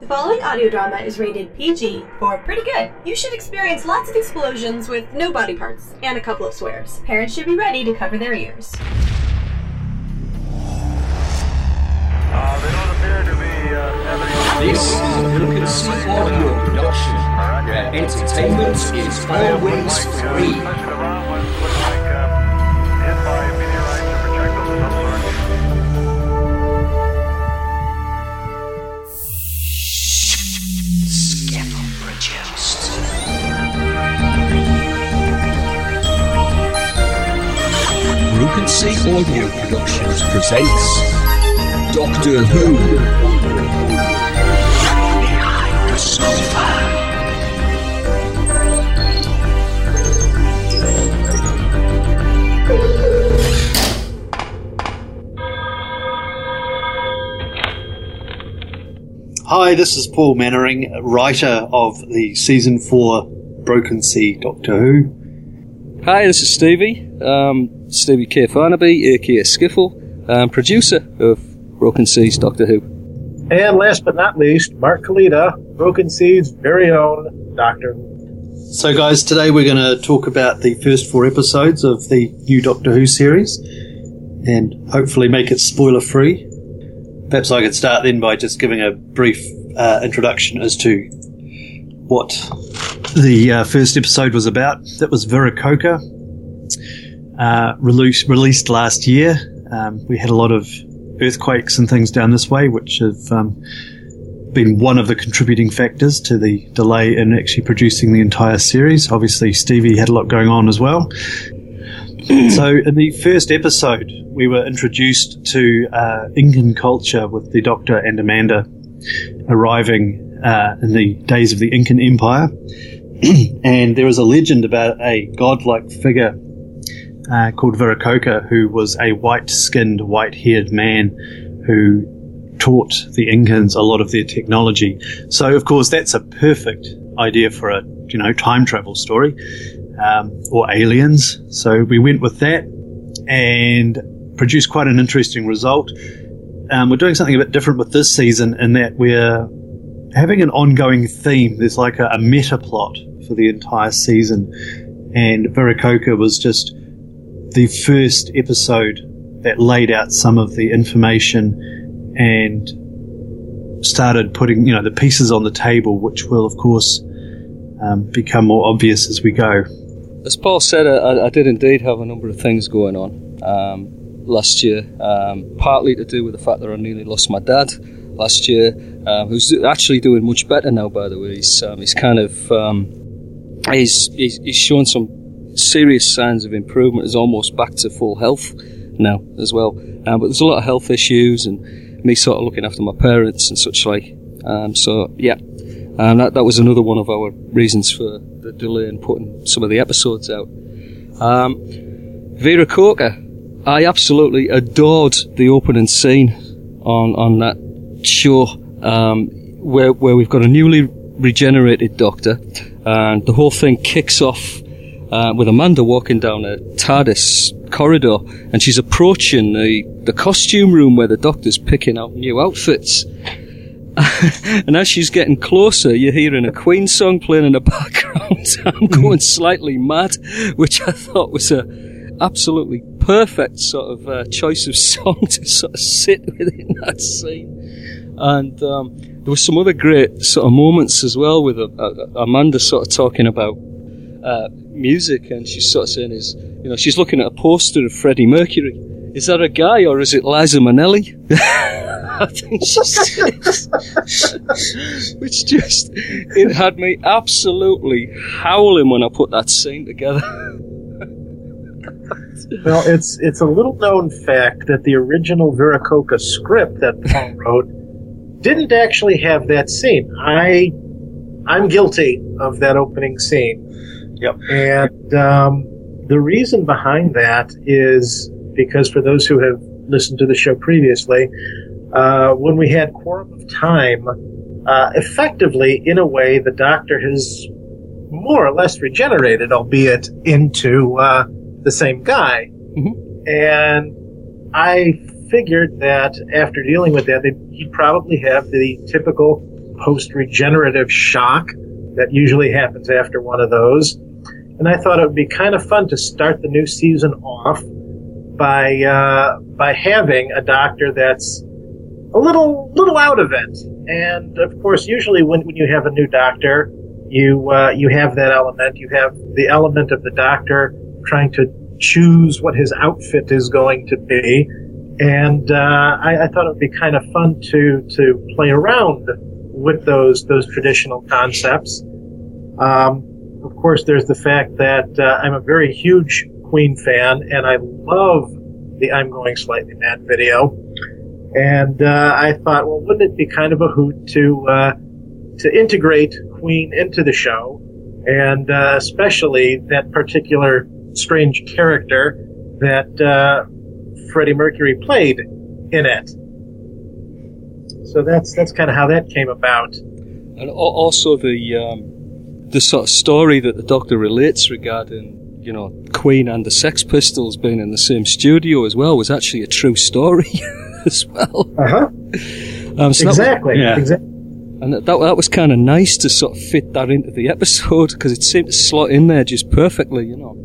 The following audio drama is rated PG for pretty good. You should experience lots of explosions with no body parts and a couple of swears. Parents should be ready to cover their ears. Uh, they don't appear to be uh, having This is a Wilkinson audio production where entertainment is always free. Wilkinson Audio Productions presents Doctor Who. Behind the sofa. Hi, this is Paul Mannering, writer of the season four Broken Sea Doctor Who. Hi, this is Stevie, um, Stevie K. Farnaby, aka Skiffle, um, producer of Broken Seas Doctor Who. And last but not least, Mark Kalita, Broken Seas' very own Doctor. So, guys, today we're going to talk about the first four episodes of the new Doctor Who series and hopefully make it spoiler free. Perhaps I could start then by just giving a brief uh, introduction as to what the uh, first episode was about. That was Viracocha, uh, released, released last year. Um, we had a lot of earthquakes and things down this way, which have um, been one of the contributing factors to the delay in actually producing the entire series. Obviously, Stevie had a lot going on as well. so, in the first episode, we were introduced to uh, Incan culture with the Doctor and Amanda arriving uh, in the days of the Incan Empire. and there was a legend about a godlike figure uh, called Viracocha, who was a white skinned, white haired man who taught the Incans a lot of their technology. So, of course, that's a perfect idea for a you know time travel story um, or aliens. So we went with that and produced quite an interesting result. Um, we're doing something a bit different with this season in that we're having an ongoing theme. There's like a, a meta plot for the entire season, and Viracocha was just the first episode that laid out some of the information and started putting you know the pieces on the table, which will of course um, become more obvious as we go. As Paul said, I, I did indeed have a number of things going on um, last year, um, partly to do with the fact that I nearly lost my dad last year, um, who's actually doing much better now, by the way. He's, um, he's kind of um, he's, he's, he's shown some serious signs of improvement. Is almost back to full health now as well. Um, but there's a lot of health issues and me sort of looking after my parents and such like. Um, so yeah, um, that that was another one of our reasons for the delay in putting some of the episodes out. Um, Viracocha, I absolutely adored the opening scene on on that show um, where where we've got a newly regenerated Doctor, and the whole thing kicks off uh, with Amanda walking down a TARDIS corridor, and she's approaching the, the costume room where the Doctor's picking out new outfits. and as she's getting closer, you're hearing a Queen song playing in the background. I'm going slightly mad, which I thought was a absolutely perfect sort of uh, choice of song to sort of sit within that scene. And um, there were some other great sort of moments as well with uh, uh, Amanda sort of talking about uh, music, and she's sort of saying, "Is you know, she's looking at a poster of Freddie Mercury. Is that a guy or is it Liza Minnelli?" I think she says, which just it had me absolutely howling when I put that scene together. Well, it's it's a little known fact that the original Viracocha script that Paul wrote didn't actually have that scene. I I'm guilty of that opening scene. Yep. And um, the reason behind that is because for those who have listened to the show previously, uh, when we had Quorum of Time, uh, effectively, in a way, the Doctor has more or less regenerated, albeit into uh, the same guy. And I figured that after dealing with that, that he'd probably have the typical post regenerative shock that usually happens after one of those. And I thought it would be kind of fun to start the new season off by uh, by having a doctor that's a little little out of it. And of course, usually when, when you have a new doctor, you uh, you have that element. You have the element of the doctor trying to choose what his outfit is going to be. And uh, I, I thought it would be kind of fun to to play around with those those traditional concepts. Um, course, there's the fact that uh, I'm a very huge Queen fan, and I love the "I'm Going Slightly Mad" video. And uh, I thought, well, wouldn't it be kind of a hoot to uh, to integrate Queen into the show, and uh, especially that particular strange character that uh, Freddie Mercury played in it. So that's that's kind of how that came about. And also the um, the sort of story that the Doctor relates regarding you know Queen and the Sex Pistols being in the same studio as well was actually a true story as well. Uh huh. Um, so exactly. yeah. Exactly. And that, that was kind of nice to sort of fit that into the episode because it seemed to slot in there just perfectly, you know.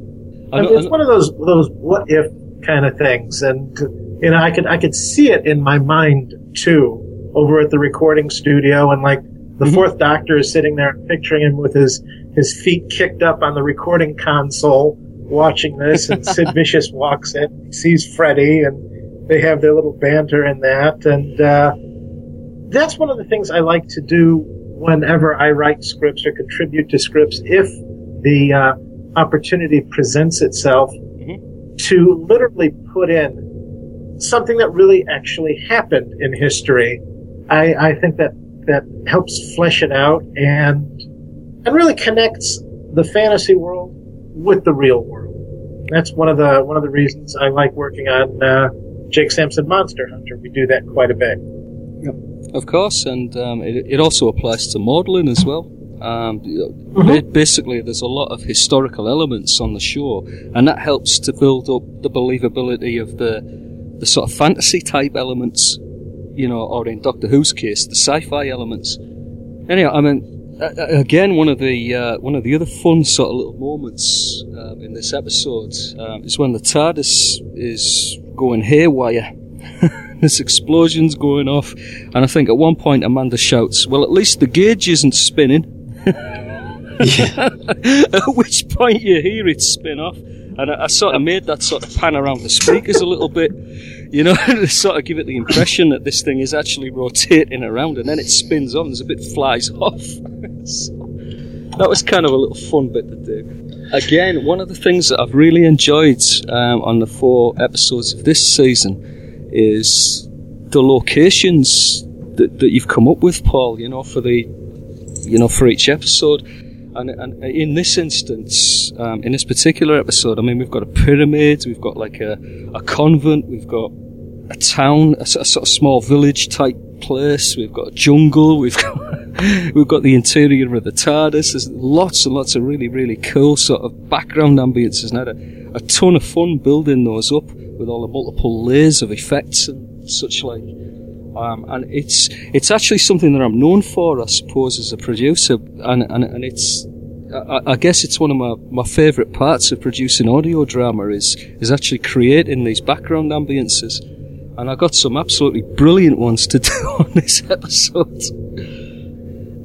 I mean, it's one of those those what if kind of things, and you know, I could I could see it in my mind too over at the recording studio, and like the Mhm. fourth Doctor is sitting there, picturing him with his his feet kicked up on the recording console, watching this, and Sid Vicious walks in, sees Freddy, and they have their little banter in that, and uh, that's one of the things I like to do whenever I write scripts or contribute to scripts. If the uh, opportunity presents itself to literally put in something that really actually happened in history, I, I think that that helps flesh it out and and really connects the fantasy world with the real world. That's one of the one of the reasons I like working on uh, Jake Sampson Monster Hunter. We do that quite a bit. Yep. Of course, and um, it, it also applies to Maudlin as well. Um, ba- basically, there's a lot of historical elements on the show, and that helps to build up the believability of the the sort of fantasy type elements, you know, or in Doctor Who's case, the sci-fi elements. Anyhow, I mean, again, one of the uh, one of the other fun sort of little moments um, in this episode um, is when the TARDIS is going haywire. There's explosions going off, and I think at one point Amanda shouts, "Well, at least the gauge isn't spinning." at which point you hear it spin off, and I, I sort of made that sort of pan around the speakers a little bit, you know, to sort of give it the impression that this thing is actually rotating around, and then it spins on. There's a bit flies off. So, that was kind of a little fun bit to do. Again, one of the things that I've really enjoyed um, on the four episodes of this season is the locations that, that you've come up with, Paul. You know, for the you know for each episode. And, and in this instance, um, in this particular episode, I mean, we've got a pyramid, we've got like a, a convent, we've got a town, a sort of small village type place, we've got a jungle, we've got we've got the interior of the TARDIS. There's lots and lots of really, really cool sort of background ambiences. And I had a, a ton of fun building those up with all the multiple layers of effects and such like. Um, and it's it's actually something that I'm known for, I suppose, as a producer, and and, and it's I, I guess it's one of my, my favourite parts of producing audio drama is is actually creating these background ambiences, and I got some absolutely brilliant ones to do on this episode.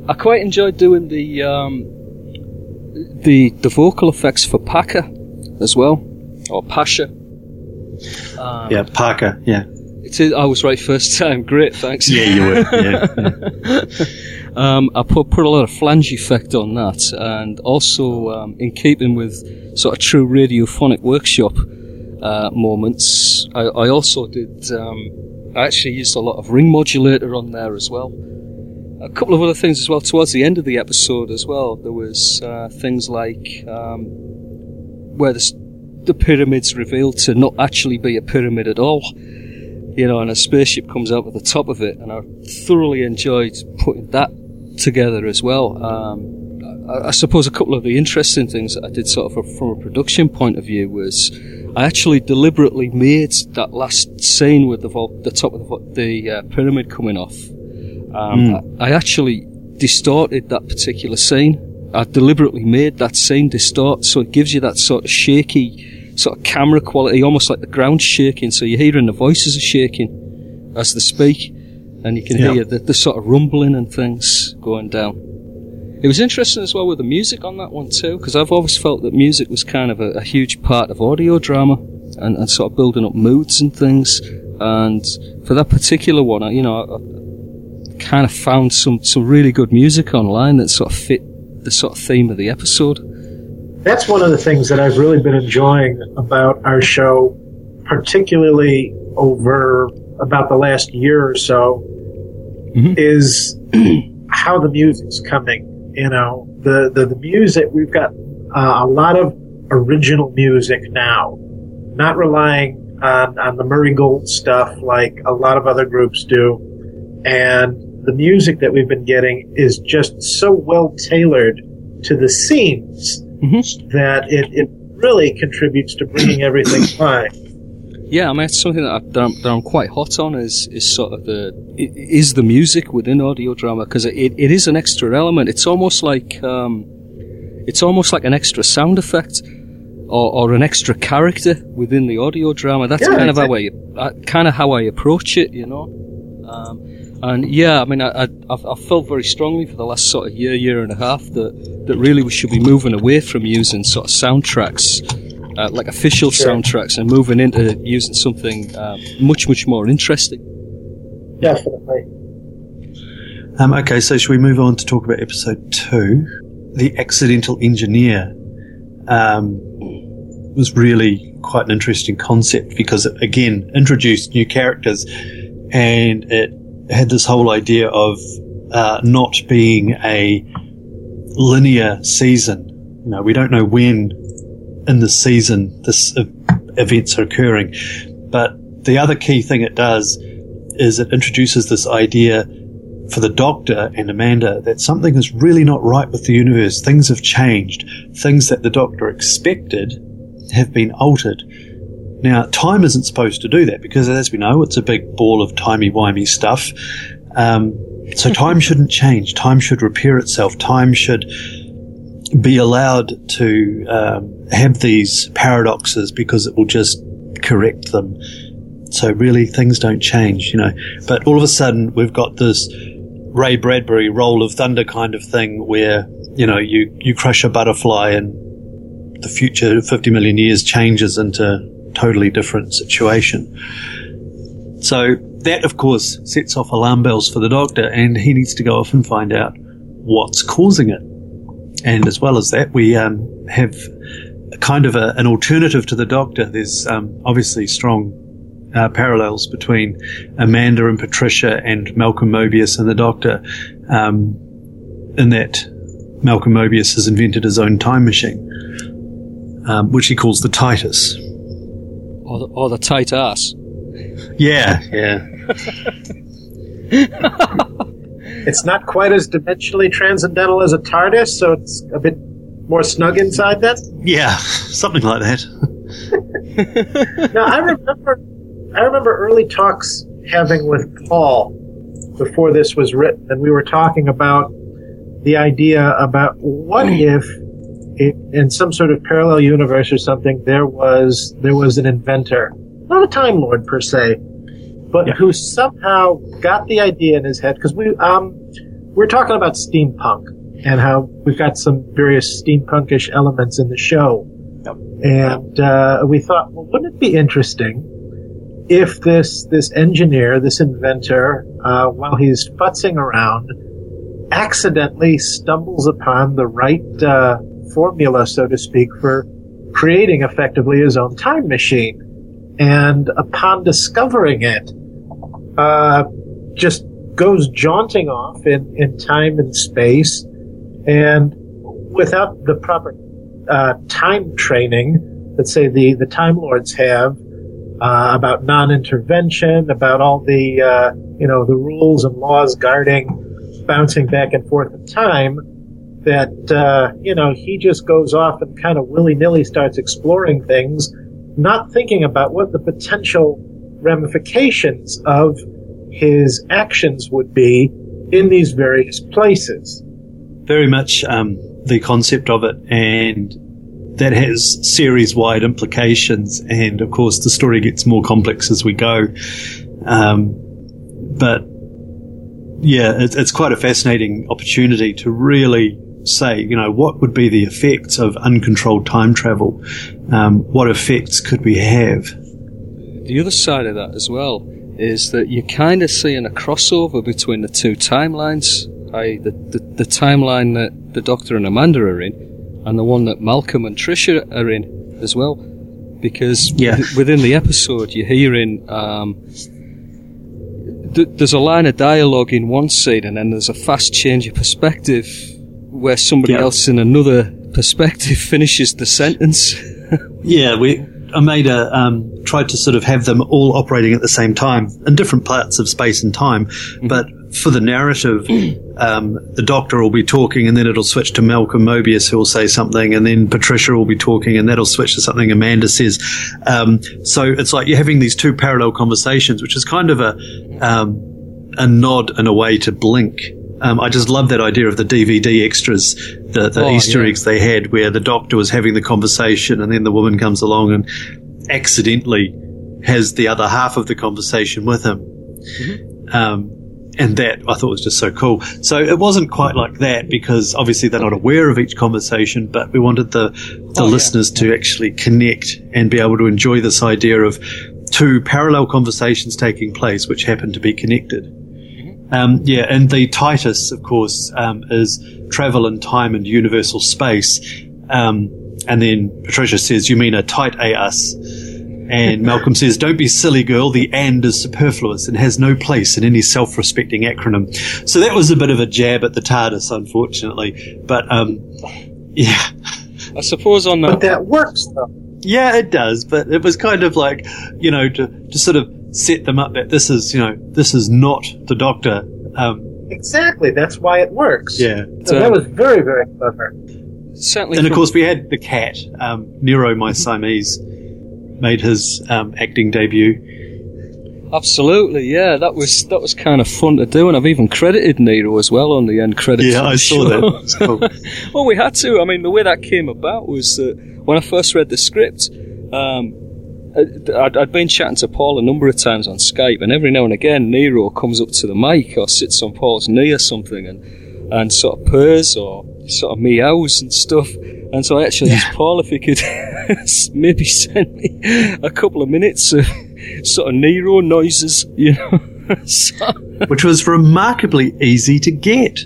I quite enjoyed doing the um, the the vocal effects for Packer as well, or Pasha. Um, Yeah, Parker. Yeah, it is, I was right first time. Great, thanks. yeah, you were. Yeah, um, I put put a lot of flange effect on that, and also um, in keeping with sort of true radiophonic workshop uh, moments, I, I also did. Um, I actually used a lot of ring modulator on there as well. A couple of other things as well towards the end of the episode as well. There was uh, things like um, where the, the pyramid's revealed to not actually be a pyramid at all you know, and a spaceship comes out at the top of it, and I thoroughly enjoyed putting that together as well. Um, I, I suppose a couple of the interesting things that I did sort of from a production point of view was I actually deliberately made that last scene with the, vol- the top of the, the uh, pyramid coming off. Um, I, I actually distorted that particular scene. I deliberately made that scene distort, so it gives you that sort of shaky, sort of camera quality, almost like the ground shaking. So you're hearing the voices are shaking as they speak, and you can Yeah. hear the, the sort of rumbling and things going down. It was interesting as well with the music on that one too, because I've always felt that music was kind of a, a huge part of audio drama and, and sort of building up moods and things. And for that particular one, I, you know, I, I kind of found some, some really good music online that sort of fit the sort of theme of the episode. That's one of the things that I've really been enjoying about our show, particularly over about the last year or so, Mhm. is how the music's coming. You know, the, the, the music, we've got uh, a lot of original music now, not relying on, on the Murray Gold stuff like a lot of other groups do. And the music that we've been getting is just so well tailored to the scenes Mhm. that it, it really contributes to bringing everything alive. Yeah, I mean, it's something that, I, that, I'm, that I'm quite hot on is, is sort of the, is the music within audio drama, because it, it is an extra element. It's almost like, um, it's almost like an extra sound effect or, or an extra character within the audio drama. That's Yeah, kind of how exactly. I, uh, kind of how I approach it, you know? Um, and yeah, I mean, I, I, I've, I've felt very strongly for the last sort of year, year and a half that, that really we should be moving away from using sort of soundtracks uh, like official Sure. soundtracks and moving into using something um, much much more interesting. Definitely. Um, okay, so should we move on to talk about episode two? The accidental engineer um, was really quite an interesting concept because it again introduced new characters and it had this whole idea of uh, not being a linear season. You know, we don't know when in the season this events are occurring, but the other key thing it does is it introduces this idea for the Doctor and Amanda that something is really not right with the universe. Things have changed. Things that the Doctor expected have been altered. Now, time isn't supposed to do that because, as we know, it's a big ball of timey-wimey stuff. Um, so time shouldn't change. Time should repair itself. Time should be allowed to um, have these paradoxes because it will just correct them. So really, things don't change, you know. But all of a sudden, we've got this Ray Bradbury roll of thunder kind of thing where, you know, you, you crush a butterfly and the future 50 million years changes into totally different situation. So that, of course, sets off alarm bells for the doctor and he needs to go off and find out what's causing it. And as well as that, we um, have kind of a, an alternative to the doctor. There's um, obviously strong uh, parallels between Amanda and Patricia and Malcolm Mobius and the Doctor, um, in that Malcolm Mobius has invented his own time machine, um, which he calls the Titus. Or the, or the tight ass. Yeah, yeah, It's not quite as dimensionally transcendental as a TARDIS, so it's a bit more snug inside then. yeah, something like that. Now I remember, I remember early talks having with Paul before this was written, and we were talking about the idea about what if, in, some sort of parallel universe or something, there was there was an inventor, not a time lord per se, but Yeah. who somehow got the idea in his head because we um we're talking about steampunk and how we've got some various steampunkish elements in the show. And uh, we thought, well, wouldn't it be interesting if this this engineer, this inventor, uh, while he's futzing around, accidentally stumbles upon the right uh, formula, so to speak, for creating effectively his own time machine, and upon discovering it, uh, just goes jaunting off in, in time and space, and without the proper uh, time training that say the, the Time Lords have uh, about non-intervention, about all the uh, you know the rules and laws guarding bouncing back and forth in time. That uh, you know he just goes off and kind of willy-nilly starts exploring things, not thinking about what the potential ramifications of his actions would be in these various places. very much um, the concept of it, and that has series wide implications. And of course, the story gets more complex as we go. Um, but yeah, it's quite a fascinating opportunity to really say, you know, what would be the effects of uncontrolled time travel? Um, what effects could we have? The other side of that as well is that you're kind of seeing a crossover between the two timelines, i.e., the, the, the timeline that the Doctor and Amanda are in, and the one that Malcolm and Trisha are in as well. Because Yeah. wi- within the episode, you're hearing um, there's a line of dialogue in one scene, and then there's a fast change of perspective where somebody Yeah. else in another perspective finishes the sentence. Yeah, we I made a um, tried to sort of have them all operating at the same time in different parts of space and time, but for the narrative, um, the Doctor will be talking, and then it'll switch to Malcolm Mobius, who will say something, and then Patricia will be talking, and that'll switch to something Amanda says. Um, so it's like you're having these two parallel conversations, which is kind of a um, a nod and a way to blink. Um, I just love that idea of the DVD extras, the, the Oh, Easter yeah. eggs they had, where the doctor was having the conversation and then the woman comes along and accidentally has the other half of the conversation with him. Um, and that I thought was just so cool. So it wasn't quite like that because obviously they're not aware of each conversation, but we wanted the, the Oh, yeah. listeners to actually connect and be able to enjoy this idea of two parallel conversations taking place which happen to be connected. Um, yeah, and the Titus, of course, um, is travel in time and universal space. Um, and then Patricia says, "You mean a tight a us?" And Malcolm says, "Don't be silly, girl. The and is superfluous and has no place in any self-respecting acronym." So that was a bit of a jab at the TARDIS, unfortunately. But um, yeah, I suppose on But that that works, though. yeah, it does. But it was kind of like, you know, to to sort of set them up that this is, you know, this is not the Doctor. Um, Exactly. That's why it works. yeah. So that was very, very clever. certainly And of course, we had the cat, um, Nero, my Siamese, made his um, acting debut. Absolutely, yeah. That was that was kind of fun to do, and I've even credited Nero as well on the end credits. Yeah, I saw show. that. Cool. well, we had to. I mean, the way that came about was that when I first read the script, um, Uh, I'd, I'd been chatting to Paul a number of times on Skype, and every now and again, Nero comes up to the mic or sits on Paul's knee or something, and and sort of purrs or sort of meows and stuff. And so I actually asked Paul if he could maybe send me a couple of minutes of sort of Nero noises, you know. so, which was remarkably easy to get.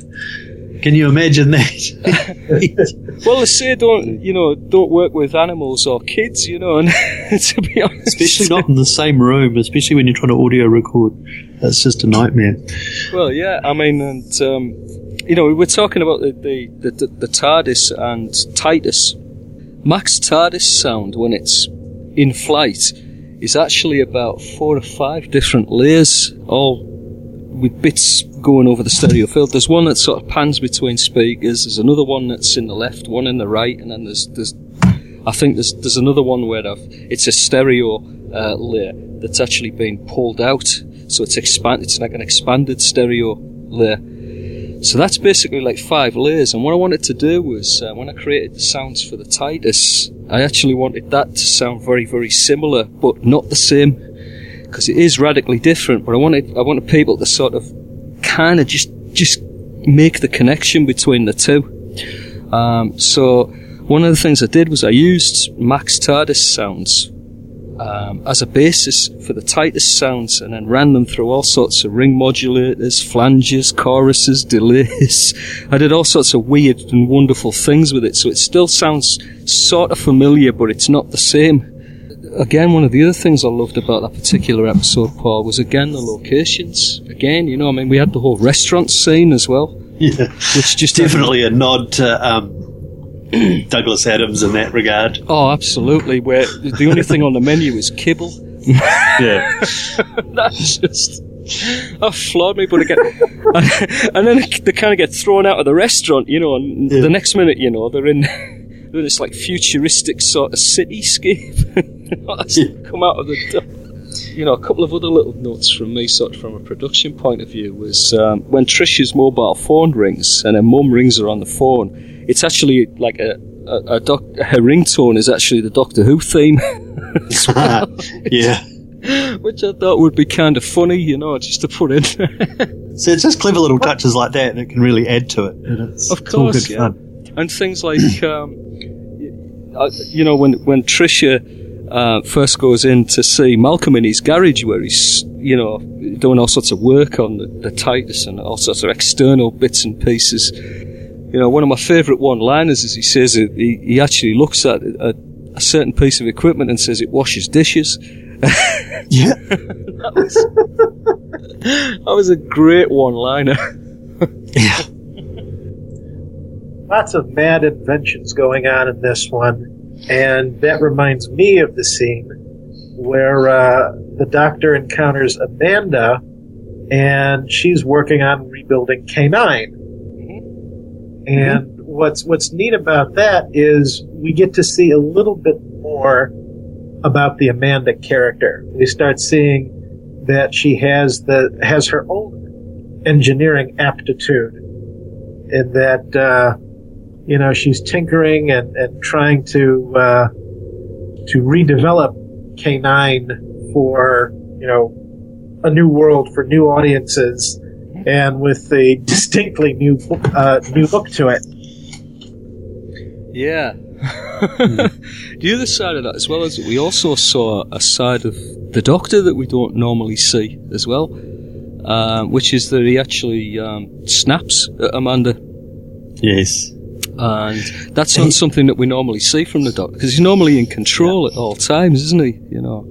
Can you imagine that? well, they say don't, you know, don't work with animals or kids, you know. And to be honest, especially not in the same room, especially when you're trying to audio record. That's just a nightmare. Well, yeah, I mean, and um, you know, we were talking about the the, the, the, the TARDIS and Titus. Max TARDIS sound when it's in flight is actually about four or five different layers, all with bits going over the stereo field. There's one that sort of pans between speakers. There's another one that's in the left, one in the right, and then there's there's I think there's there's another one where I've, it's a stereo uh, layer that's actually been pulled out, so it's expand. It's like an expanded stereo layer. So that's basically like five layers. And what I wanted to do was uh, when I created the sounds for the Titus, I actually wanted that to sound very very similar, but not the same, because it is radically different. But I wanted I wanted people to sort of kind of just just make the connection between the two. Um, so one of the things I did was I used Max TARDIS sounds um, as a basis for the Titus sounds and then ran them through all sorts of ring modulators, flanges, choruses, delays. I did all sorts of weird and wonderful things with it, so it still sounds sort of familiar, but it's not the same. Again, one of the other things I loved about that particular episode, Paul, was again the locations. Again, you know, I mean, we had the whole restaurant scene as well, Yeah, which just definitely a nod to um, Douglas Adams in that regard. Oh, absolutely. Where the only thing on the menu is kibble. Yeah, That's just. That floored me, but again, and then they kind of get thrown out of the restaurant, you know, and Yeah. the next minute, you know, they're in, they're this like futuristic sort of cityscape. You know, come out of the door. you know, a couple of other little notes from me, sort of from a production point of view, was um, when Trisha's mobile phone rings and her mum rings her on the phone. It's actually like a, a, a doc, her ringtone is actually the Doctor Who theme, yeah. which I thought would be kind of funny, you know, just to put in. So it's just clever little touches like that that can really add to it. And Of course, yeah. fun. And things like um, uh, you know when when Trisha uh, first goes in to see Malcolm in his garage where he's you know doing all sorts of work on the, the Titus and all sorts of external bits and pieces. You know, one of my favourite one-liners is he says he, he actually looks at a, a certain piece of equipment and says it washes dishes. Yeah. That was, that was a great one-liner. Yeah. Lots of mad inventions going on in this one, and that reminds me of the scene where uh, the doctor encounters Amanda, and she's working on rebuilding K9. And what's what's neat about that is we get to see a little bit more about the Amanda character. We start seeing that she has the has her own engineering aptitude, and that uh, you know she's tinkering and, and trying to uh, to redevelop K9 for you know a new world for new audiences and with a distinctly new uh, new look to it. Yeah. the other side of that, as well as we also saw a side of the Doctor that we don't normally see as well, um, which is that he actually um, snaps at Amanda, Yes. And that's not something that we normally see from the Doctor because he's normally in control at all times, isn't he? You know.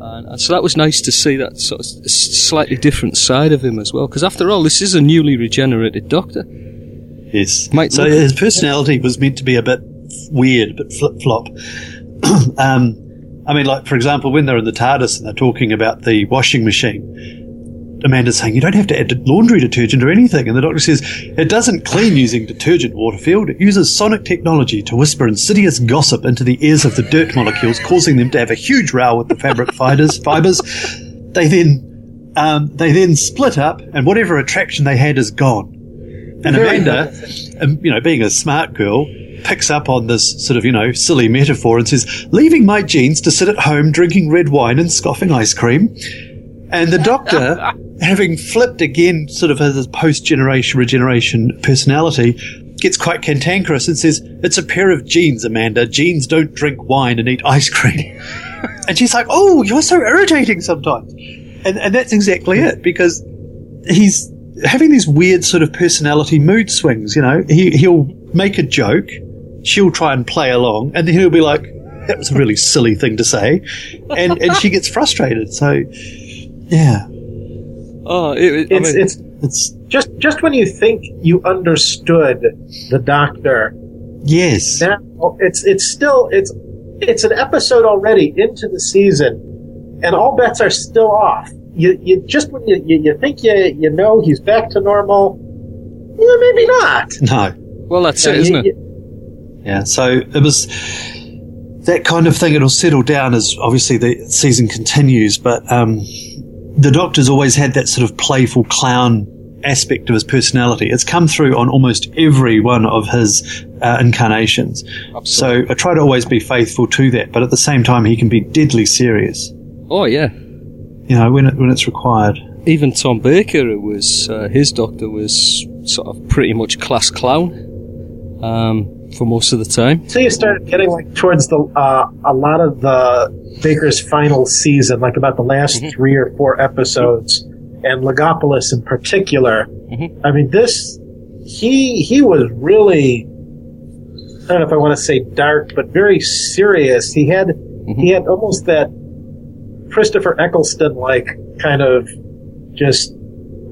And, and so that was nice to see that sort of slightly different side of him as well. Because after all, this is a newly regenerated Doctor. Yes. Might so his personality was meant to be a bit weird, a bit flip flop. um, I mean, like for example, when they're in the TARDIS and they're talking about the washing machine, Amanda's saying you don't have to add laundry detergent or anything, and the doctor says it doesn't clean using detergent. Waterfield it uses sonic technology to whisper insidious gossip into the ears of the dirt molecules, causing them to have a huge row with the fabric fibers. Fibers. They then um, they then split up, and whatever attraction they had is gone. And Very Amanda, um, you know, being a smart girl, picks up on this sort of, you know, silly metaphor and says, leaving my jeans to sit at home drinking red wine and scoffing ice cream. And the doctor, having flipped again sort of his post-generation regeneration personality, gets quite cantankerous and says, it's a pair of jeans, Amanda. Jeans don't drink wine and eat ice cream. and she's like, oh, you're so irritating sometimes. And, and that's exactly it, because he's having these weird sort of personality mood swings. You know, he he'll make a joke, she'll try and play along, and then he'll be like, "That was a really silly thing to say," and and she gets frustrated. So, yeah, Oh, it, I It's mean, it's it's just just when you think you understood the Doctor, yes, now it's it's still it's it's an episode already into the season, and all bets are still off. You you just when you you, you think you you know he's back to normal, yeah, maybe not. no, well, that's it, You- isn't it? you- yeah. So it was that kind of thing. It'll settle down as obviously the season continues, but um, the Doctor's always had that sort of playful clown aspect of his personality. It's come through on almost every one of his uh, incarnations. So I try to always be faithful to that, but at the same time, he can be deadly serious. Oh yeah. You know, when it, when it's required. Even Tom Baker, who was uh, his doctor, was sort of pretty much class clown um, for most of the time. until you started getting like towards the uh, a lot of the Baker's final season, like about the last three or four episodes, and Logopolis in particular. I mean, this he he was really I don't know if I want to say dark, but very serious. He had he had almost that Christopher Eccleston like kind of just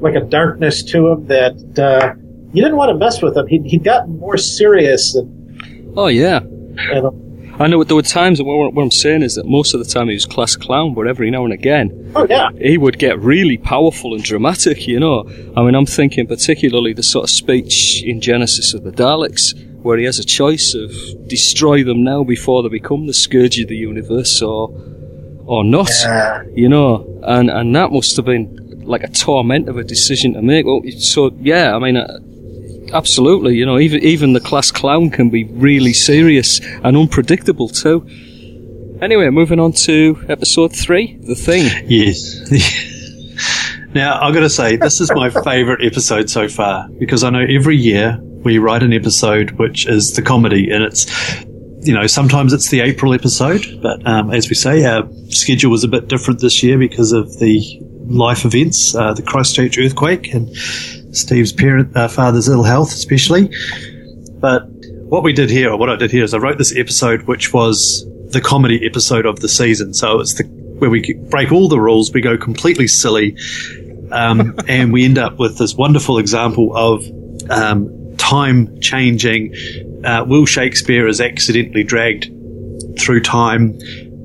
like a darkness to him that uh, you didn't want to mess with him. He he'd gotten more serious and. Oh yeah. and I know there were times, and what, what I'm saying is that most of the time he was class clown, but every now and again oh yeah, he would get really powerful and dramatic, you know. I mean, I'm thinking particularly the sort of speech in Genesis of the Daleks, where he has a choice of destroy them now before they become the scourge of the universe, or or not? Yeah. You know, and and that must have been like a torment of a decision to make. Well, so yeah, I mean. Uh, Absolutely, you know, even even the class clown can be really serious and unpredictable too. Anyway, moving on to episode three, the thing. Yes. now, I've got to say, this is my favourite episode so far because I know every year we write an episode which is the comedy, and it's, you know, sometimes it's the April episode, but um, as we say, our schedule was a bit different this year because of the life events, uh, the Christchurch earthquake, and Steve's parent, uh, father's ill health, especially. But what we did here, or what I did here, is I wrote this episode, which was the comedy episode of the season. So it's the where we break all the rules, we go completely silly, um, and we end up with this wonderful example of um, time changing. Uh, Will Shakespeare is accidentally dragged through time,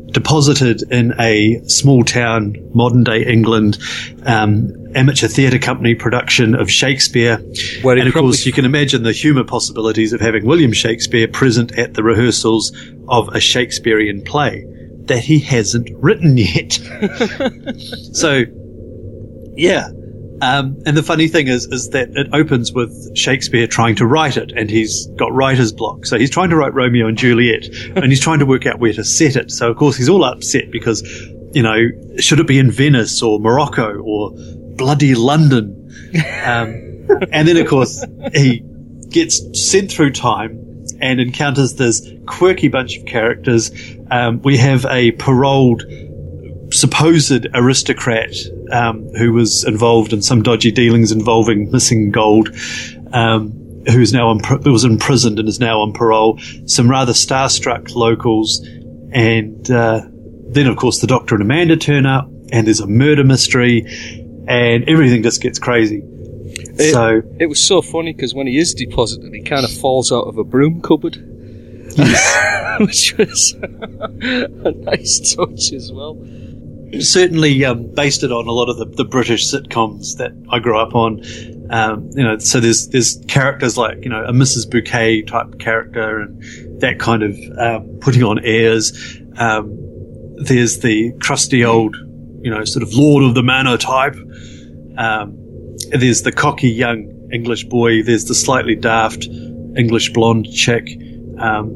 deposited in a small town, modern day England, um, amateur theatre company production of Shakespeare. He and of course, you can imagine the humour possibilities of having William Shakespeare present at the rehearsals of a Shakespearean play that he hasn't written yet. so, yeah. Um, and the funny thing is, is that it opens with Shakespeare trying to write it, and he's got writer's block. So he's trying to write Romeo and Juliet, and he's trying to work out where to set it. So of course he's all upset because, you know, should it be in Venice or Morocco or bloody London? Um, and then of course he gets sent through time and encounters this quirky bunch of characters. Um, we have a paroled supposed aristocrat um, who was involved in some dodgy dealings involving missing gold, um, who is now who was imprisoned and is now on parole. Some rather starstruck locals, and uh, then of course the Doctor and Amanda turn up, and there's a murder mystery, and everything just gets crazy. It- so It was so funny because when he is deposited, he kind of falls out of a broom cupboard. Which was a nice touch as well. Certainly um, based it on a lot of the, the British sitcoms that I grew up on. Um, you know, so there's there's characters like you know a Mrs. Bouquet type character and that kind of um, putting on airs. Um, there's the crusty old, you know, sort of Lord of the Manor type. Um, there's the cocky young English boy. There's the slightly daft English blonde chick um,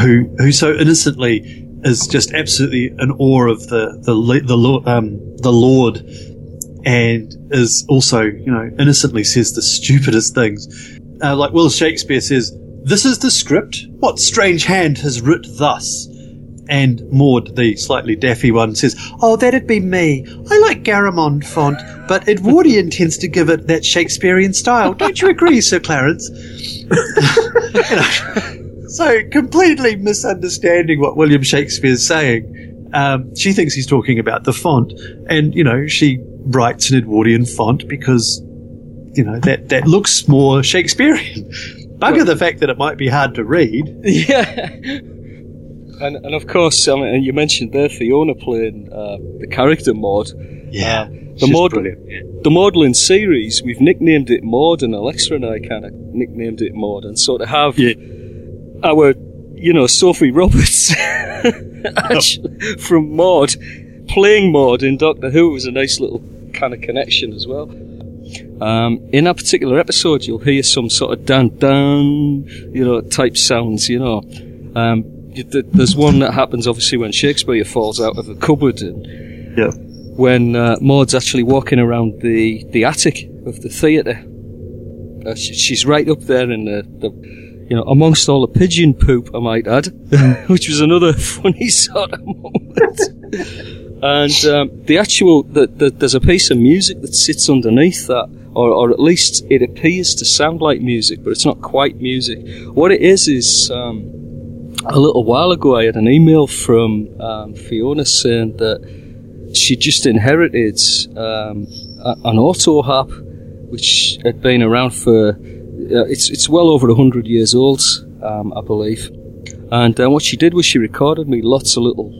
who who so innocently is just absolutely in awe of the the the Lord, um, the Lord, and is also you know innocently says the stupidest things, uh, like Will Shakespeare says, "This is the script. What strange hand has writ thus?" And Maud, the slightly daffy one, says, "Oh, that'd be me. I like Garamond font, but Edwardian tends to give it that Shakespearean style. Don't you agree, Sir Clarence?" You know, so completely misunderstanding what William Shakespeare's saying. Um, she thinks he's talking about the font, and you know she writes an Edwardian font because you know that that looks more Shakespearean. Bugger the fact that it might be hard to read. Yeah. And, and of course, I mean, you mentioned there Fiona playing uh, the character Maud. Yeah, the she's Maud, brilliant. Yeah. the Maudlin series, we've nicknamed it Maud, and Alexa and I kind of nicknamed it Maud, and so to have Yeah. Our, you know, Sophie Roberts actually, from Maud playing Maud in Doctor Who was a nice little kind of connection as well. Um, in that particular episode, you'll hear some sort of dan dan, you know, type sounds. You know, um, there's one that happens obviously when Shakespeare falls out of a cupboard, and Yeah. when uh, Maud's actually walking around the, the attic of the theatre. Uh, she, she's right up there in the, the, you know, amongst all the pigeon poop, I might add, which was another funny sort of moment. and um, the actual, the, the, there's a piece of music that sits underneath that, or, or at least it appears to sound like music, but it's not quite music. What it is is. Um, a little while ago, I had an email from um, Fiona saying that she just inherited um, an auto harp, which had been around for uh, it's it's well over hundred years old, um, I believe. And uh, what she did was she recorded me lots of little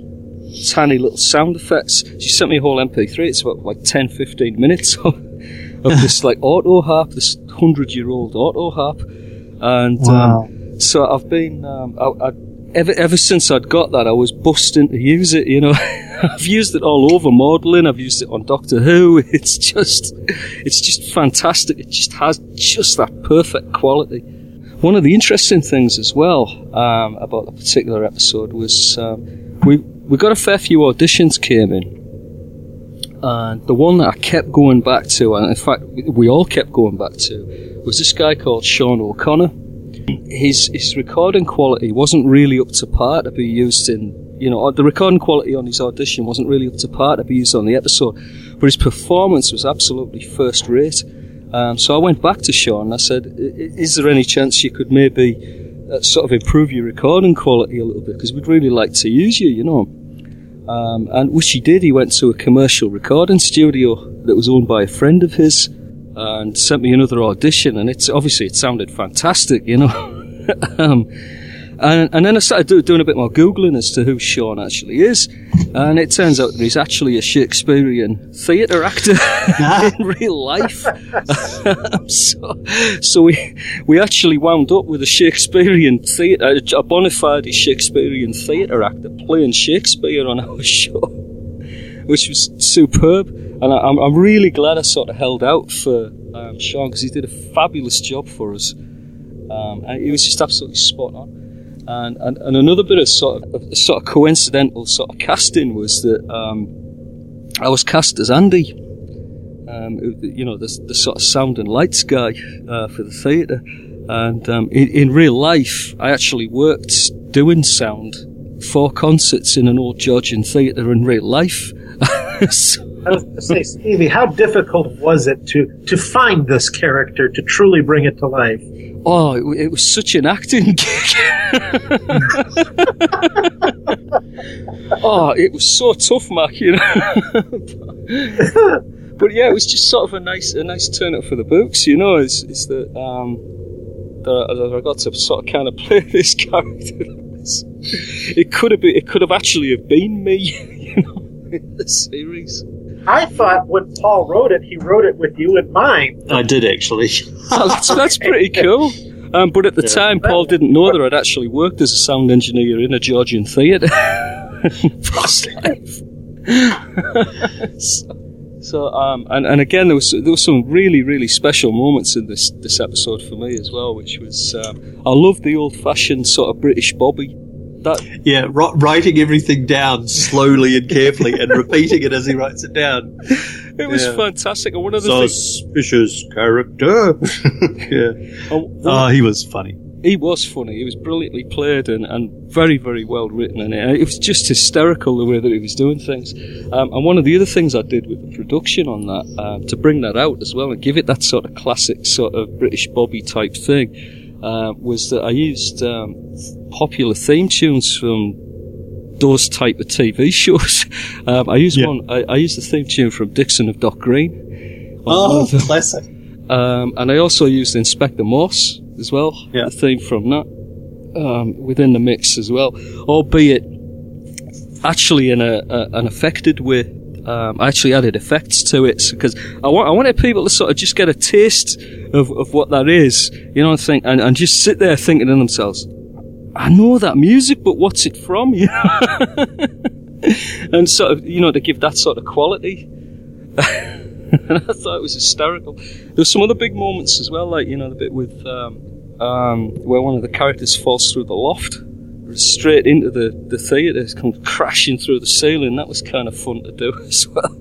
tiny little sound effects. She sent me a whole MP3. It's about like 10, 15 minutes of, of this like auto harp, this hundred year old auto harp, and. Wow. Um, so I've been um, I, I, ever ever since I'd got that, I was busting to use it. You know, I've used it all over Maudlin. I've used it on Doctor Who. It's just, it's just fantastic. It just has just that perfect quality. One of the interesting things as well um, about the particular episode was um, we we got a fair few auditions came in, and the one that I kept going back to, and in fact we all kept going back to, was this guy called Sean O'Connor. His his recording quality wasn't really up to par to be used in you know the recording quality on his audition wasn't really up to par to be used on the episode, but his performance was absolutely first rate. Um, so I went back to Sean and I said, "I- "Is there any chance you could maybe uh, sort of improve your recording quality a little bit? Because we'd really like to use you, you know." Um, and which he did. He went to a commercial recording studio that was owned by a friend of his, and sent me another audition. And it's obviously it sounded fantastic, you know. um, and, and then I started do, doing a bit more googling as to who Sean actually is, and it turns out that he's actually a Shakespearean theatre actor in real life. so, so we we actually wound up with a Shakespearean theatre, a bona fide Shakespearean theatre actor playing Shakespeare on our show, which was superb. And I, I'm, I'm really glad I sort of held out for um, Sean because he did a fabulous job for us. Um, and he was just absolutely spot on. And, and, and another bit of sort of, of sort of coincidental sort of casting was that um, I was cast as Andy, um, you know, the, the sort of sound and lights guy uh, for the theatre. And um, in, in real life, I actually worked doing sound for concerts in an old Georgian theatre in real life. So- I was going to say, Stevie, how difficult was it to to find this character to truly bring it to life? Oh, it, it was such an acting gig. oh, it was so tough, Mark. You know. but yeah, it was just sort of a nice, a nice turn up for the books. You know, is is that um, that I got to sort of kind of play this character. It could have been, it could have actually have been me. You know, in the series. I thought when Paul wrote it, he wrote it with you in mind. I did actually. Oh, that's, that's pretty cool. Um, but at the time, Paul didn't know that I'd actually worked as a sound engineer in a Georgian theatre. Past life. so, so, um, and, and again, there was there was some really really special moments in this this episode for me as well, which was um, I love the old fashioned sort of British Bobby. That Yeah, writing everything down slowly and carefully and repeating it as he writes it down. it was Yeah. fantastic. And one of the things, Suspicious character. yeah. oh, Oh, he was funny. he was funny. He was brilliantly played and, and very, very well written. And it, it was just hysterical the way that he was doing things. Um, and one of the other things I did with the production on that, um, to bring that out as well and give it that sort of classic sort of British Bobby type thing, uh, was that I used um, popular theme tunes from those type of TV shows. Um, I used Yeah. one. I, I used the theme tune from Dixon of Dock Green. on one Oh, of the- classic. um, and I also used Inspector Morse as well, Yeah. the theme from that, um, within the mix as well, albeit actually in a, a an affected way. Um, I actually added effects to it because I, wa- I wanted people to sort of just get a taste of, of what that is, you know, and think and, and just sit there thinking to themselves, I know that music, but what's it from? You know, and sort of you know to give that sort of quality. and I thought it was hysterical. There were some other big moments as well, like you know the bit with um, um, where one of the characters falls through the loft straight into the the theatre, comes crashing through the ceiling. That was kind of fun to do as well.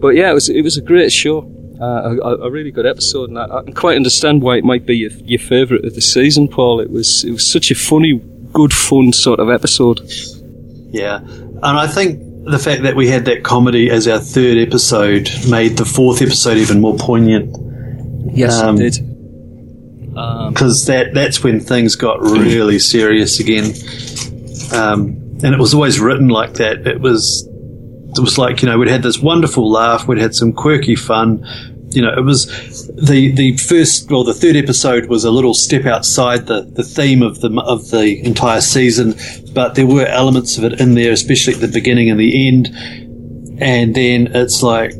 But yeah, it was it was a great show. Uh, a, a really good episode, and I, I can quite understand why it might be your, your favourite of the season, Paul. It was it was such a funny, good, fun sort of episode. Yeah. And I think the fact that we had that comedy as our third episode made the fourth episode even more poignant Yes, Um, it did. Um, because that that's when things got really serious again. Um, and it was always written like that. It was it was like you know we'd had this wonderful laugh, we'd had some quirky fun. You know, it was the the first well, the third episode was a little step outside the, the theme of the of the entire season, but there were elements of it in there, especially at the beginning and the end. And then it's like,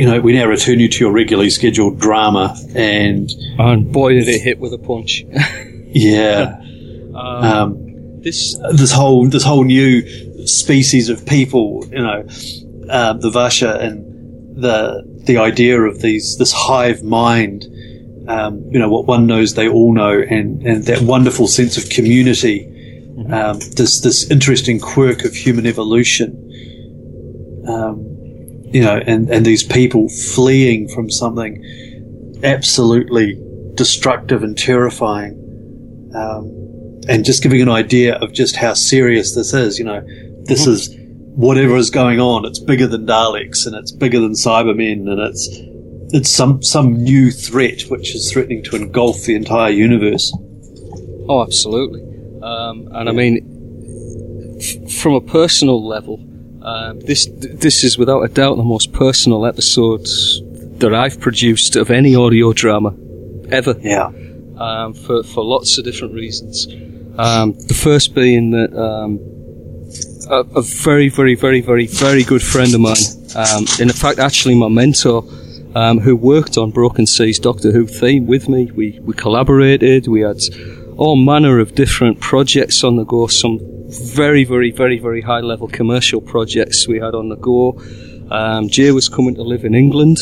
you know, we now return you to your regularly scheduled drama, and and boy, did it hit with a punch. yeah, Um, um, this this whole this whole new species of people, you know, uh, the Vasha and the the idea of these this hive mind. Um, you know what one knows, they all know, and and that wonderful sense of community. Um, this this interesting quirk of human evolution. Um, you know, and, and these people fleeing from something absolutely destructive and terrifying. Um, and just giving an idea of just how serious this is. You know, this is whatever is going on. It's bigger than Daleks and it's bigger than Cybermen and it's it's some some new threat which is threatening to engulf the entire universe. Oh, absolutely. Um, and I mean, f- from a personal level, um, this this is without a doubt the most personal episode that I've produced of any audio drama ever. Yeah. Um, for for lots of different reasons. Um, the first being that um, a, a very, very, very, very, very good friend of mine, um, in fact, actually my mentor, um, who worked on Broken Seas Doctor Who theme with me. We we collaborated. We had all manner of different projects on the go. Some very, very, very, very high level commercial projects we had on the go. Um, Jay was coming to live in England.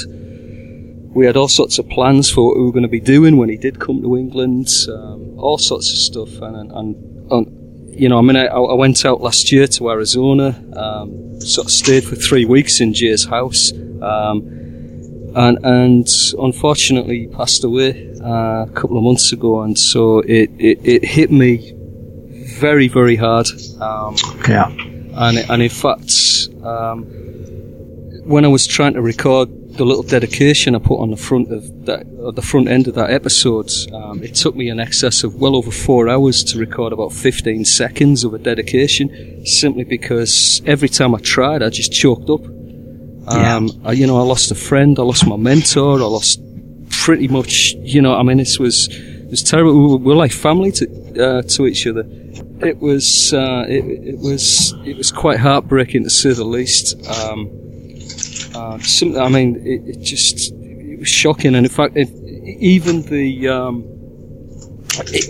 We had all sorts of plans for what we were going to be doing when he did come to England. Um, all sorts of stuff, and, and, and, you know, I mean, I, I went out last year to Arizona. Um, sort of stayed for three weeks in Jay's house. Um, and and unfortunately he passed away uh, a couple of months ago, and so it, it, it hit me very very hard. Um, Yeah. and and in fact, um, when I was trying to record the little dedication I put on the front of that, of the front end of that episode, um, it took me in excess of well over four hours to record about 15 seconds of a dedication, simply because every time I tried, I just choked up. Um, I, you know, I lost a friend, I lost my mentor, I lost pretty much, you know, I mean, it was, it was terrible. We were, we were like family to, uh, to each other. It was, uh, it, it was, it was quite heartbreaking to say the least. Um, uh, some, I mean, it, it just, it was shocking. And in fact, it, even the, um,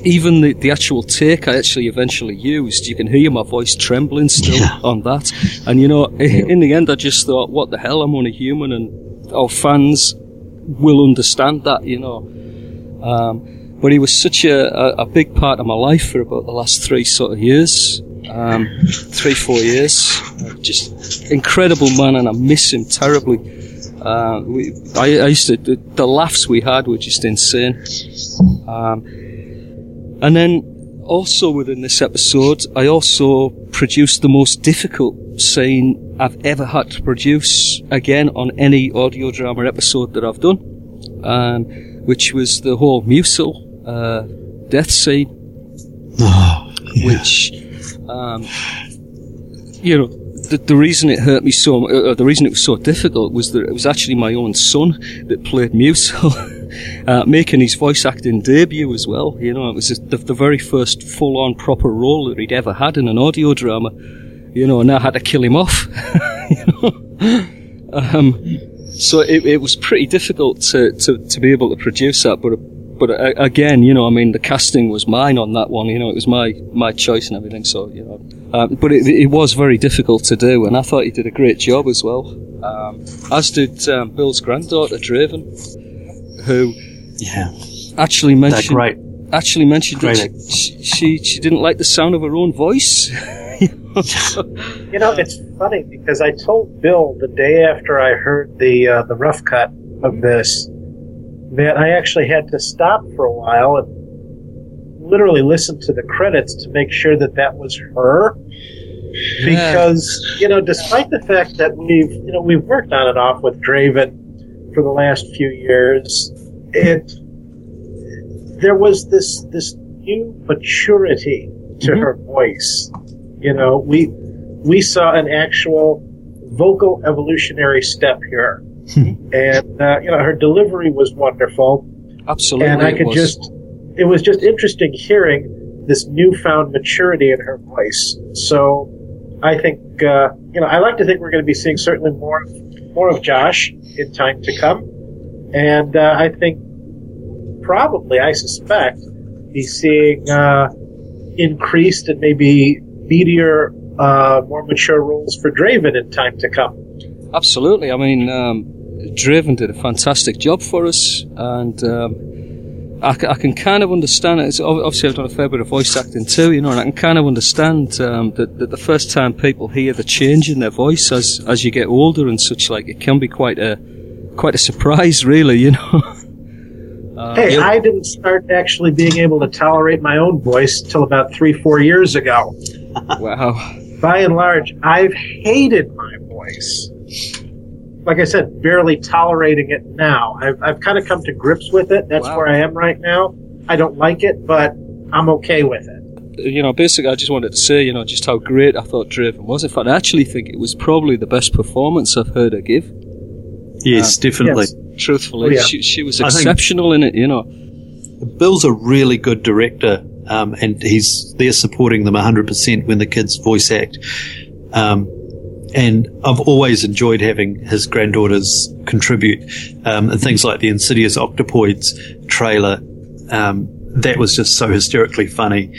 even the, the actual take I actually eventually used, you can hear my voice trembling still on that. And you know, in the end, I just thought, what the hell? I'm only human, and our fans will understand that, you know. Um, but he was such a, a, a big part of my life for about the last three sort of years, um, three four years. Just incredible man, and I miss him terribly. Uh, we, I, I used to the, the laughs we had were just insane. Um, and then also within this episode, I also produced the most difficult scene I've ever had to produce again on any audio drama episode that I've done, um, which was the whole Musil uh, death scene, which, um, you know, the, the reason it hurt me so, uh, the reason it was so difficult was that it was actually my own son that played Musil, uh, making his voice acting debut as well. You know, it was the, the very first full-on proper role that he'd ever had in an audio drama. You know, and I had to kill him off. you know? um, so it, it was pretty difficult to, to, to be able to produce that, but but uh, again, you know, I mean, the casting was mine on that one. You know, it was my my choice and everything. So you know, um, but it, it was very difficult to do, and I thought he did a great job as well. Um, as did um, Bill's granddaughter Draven, who Yeah. Actually mentioned great. actually mentioned that she, she she didn't like the sound of her own voice. You know, it's funny because I told Bill the day after I heard the uh, the rough cut of this that I actually had to stop for a while and literally listen to the credits to make sure that that was her. Because you know, despite the fact that we've you know we've worked on and off with Draven for the last few years, it there was this this new maturity to mm-hmm. her voice. You know, we we saw an actual vocal evolutionary step here, and uh, you know her delivery was wonderful, Absolutely, and I could was. just it was just interesting hearing this newfound maturity in her voice. So I think uh, you know I like to think we're going to be seeing certainly more more of Josh in time to come, and uh, I think probably I suspect be seeing uh, increased and maybe meatier uh, more mature roles for Draven in time to come. Absolutely. I mean, um, Draven did a fantastic job for us, and um, I, c- I can kind of understand it. It's, obviously, I've done a fair bit of voice acting too, you know, and I can kind of understand um, that, that the first time people hear the change in their voice as as you get older and such, like it can be quite a quite a surprise, really, you know. Uh, Hey, yeah. I didn't start actually being able to tolerate my own voice till about three, four years ago. wow. By and large, I've hated my voice. Like I said, barely tolerating it now. I've, I've kind of come to grips with it. That's Wow. where I am right now. I don't like it, but I'm okay with it. you know, basically, I just wanted to say, you know, just how great I thought Draven was. In fact, I actually think it was probably the best performance I've heard her give. Yes, definitely. Yes. Truthfully, Oh, yeah. she, she was exceptional in it. You know, Bill's a really good director, um, and he's there supporting them 100% when the kids voice act. Um, and I've always enjoyed having his granddaughters contribute. Um, and things like the Insidious Octopoids trailer, um, that was just so hysterically funny.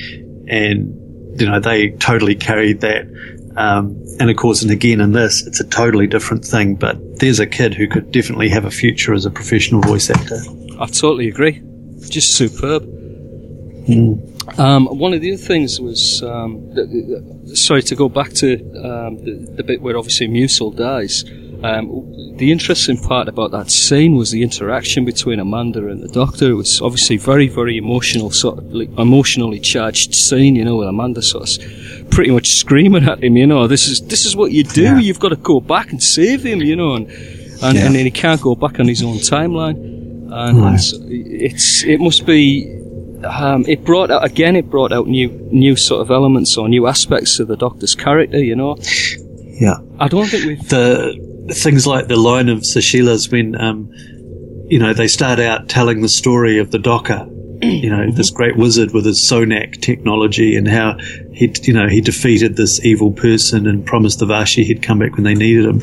And, you know, they totally carried that. Um, and of course, and again in this, it's a totally different thing, but there's a kid who could definitely have a future as a professional voice actor. I totally agree. Just superb. Hmm. Um, one of the other things was, um, th- th- sorry to go back to um, the, the bit where obviously Musil dies. Um, the interesting part about that scene was the interaction between Amanda and the Doctor. It was obviously very, very emotional, sort of like, emotionally charged scene. You know, with Amanda sort of pretty much screaming at him. You know, this is this is what you do. Yeah. You've got to go back and save him. You know, and and, Yeah. and then he can't go back on his own timeline. And, it's it must be um, it brought out again. It brought out new new sort of elements or new aspects to the Doctor's character. You know, Yeah. I don't think we've. the things like the line of Sashila's when, um, you know, they start out telling the story of the Docker, you know, this great wizard with his Sonak technology and how he, you know, he defeated this evil person and promised the Vashi he'd come back when they needed him.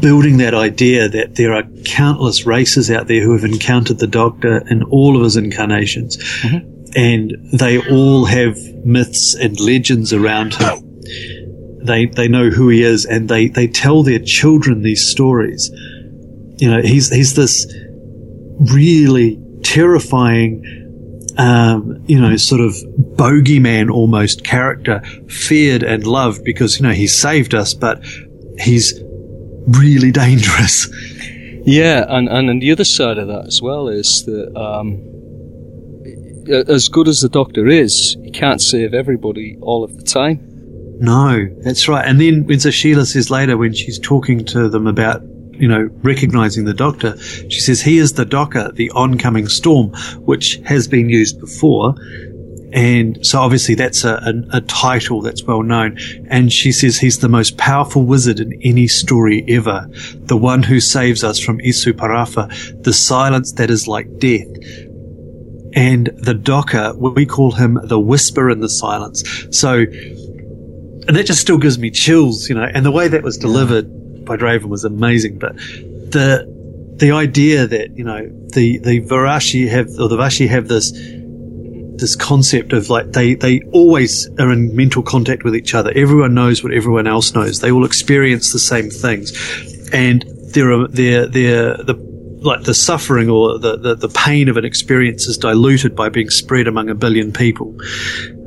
Building that idea that there are countless races out there who have encountered the Doctor in all of his incarnations, and they all have myths and legends around him. They they know who he is and they they tell their children these stories. You know he's he's this really terrifying um, you know sort of bogeyman almost character feared and loved because you know he saved us but he's really dangerous Yeah, and and, and the other side of that as well is that. Um, as good as the Doctor is, he can't save everybody all of the time. No, that's right. And then when so Sheila says later, when she's talking to them about, you know, recognizing the doctor, she says, he is the docker, the oncoming storm, which has been used before. And so obviously that's a, a, a title that's well known. And she says he's the most powerful wizard in any story ever. The one who saves us from Isu Parafa, the silence that is like death. And the docker, we call him the whisper in the silence. So, and that just still gives me chills, you know. And the way that was delivered by Draven was amazing. But the the idea that you know the the Varashi have or the Vashi have this this concept of like they they always are in mental contact with each other. Everyone knows what everyone else knows. They all experience the same things, and there are they're they're the like the suffering or the, the, the pain of an experience is diluted by being spread among a billion people.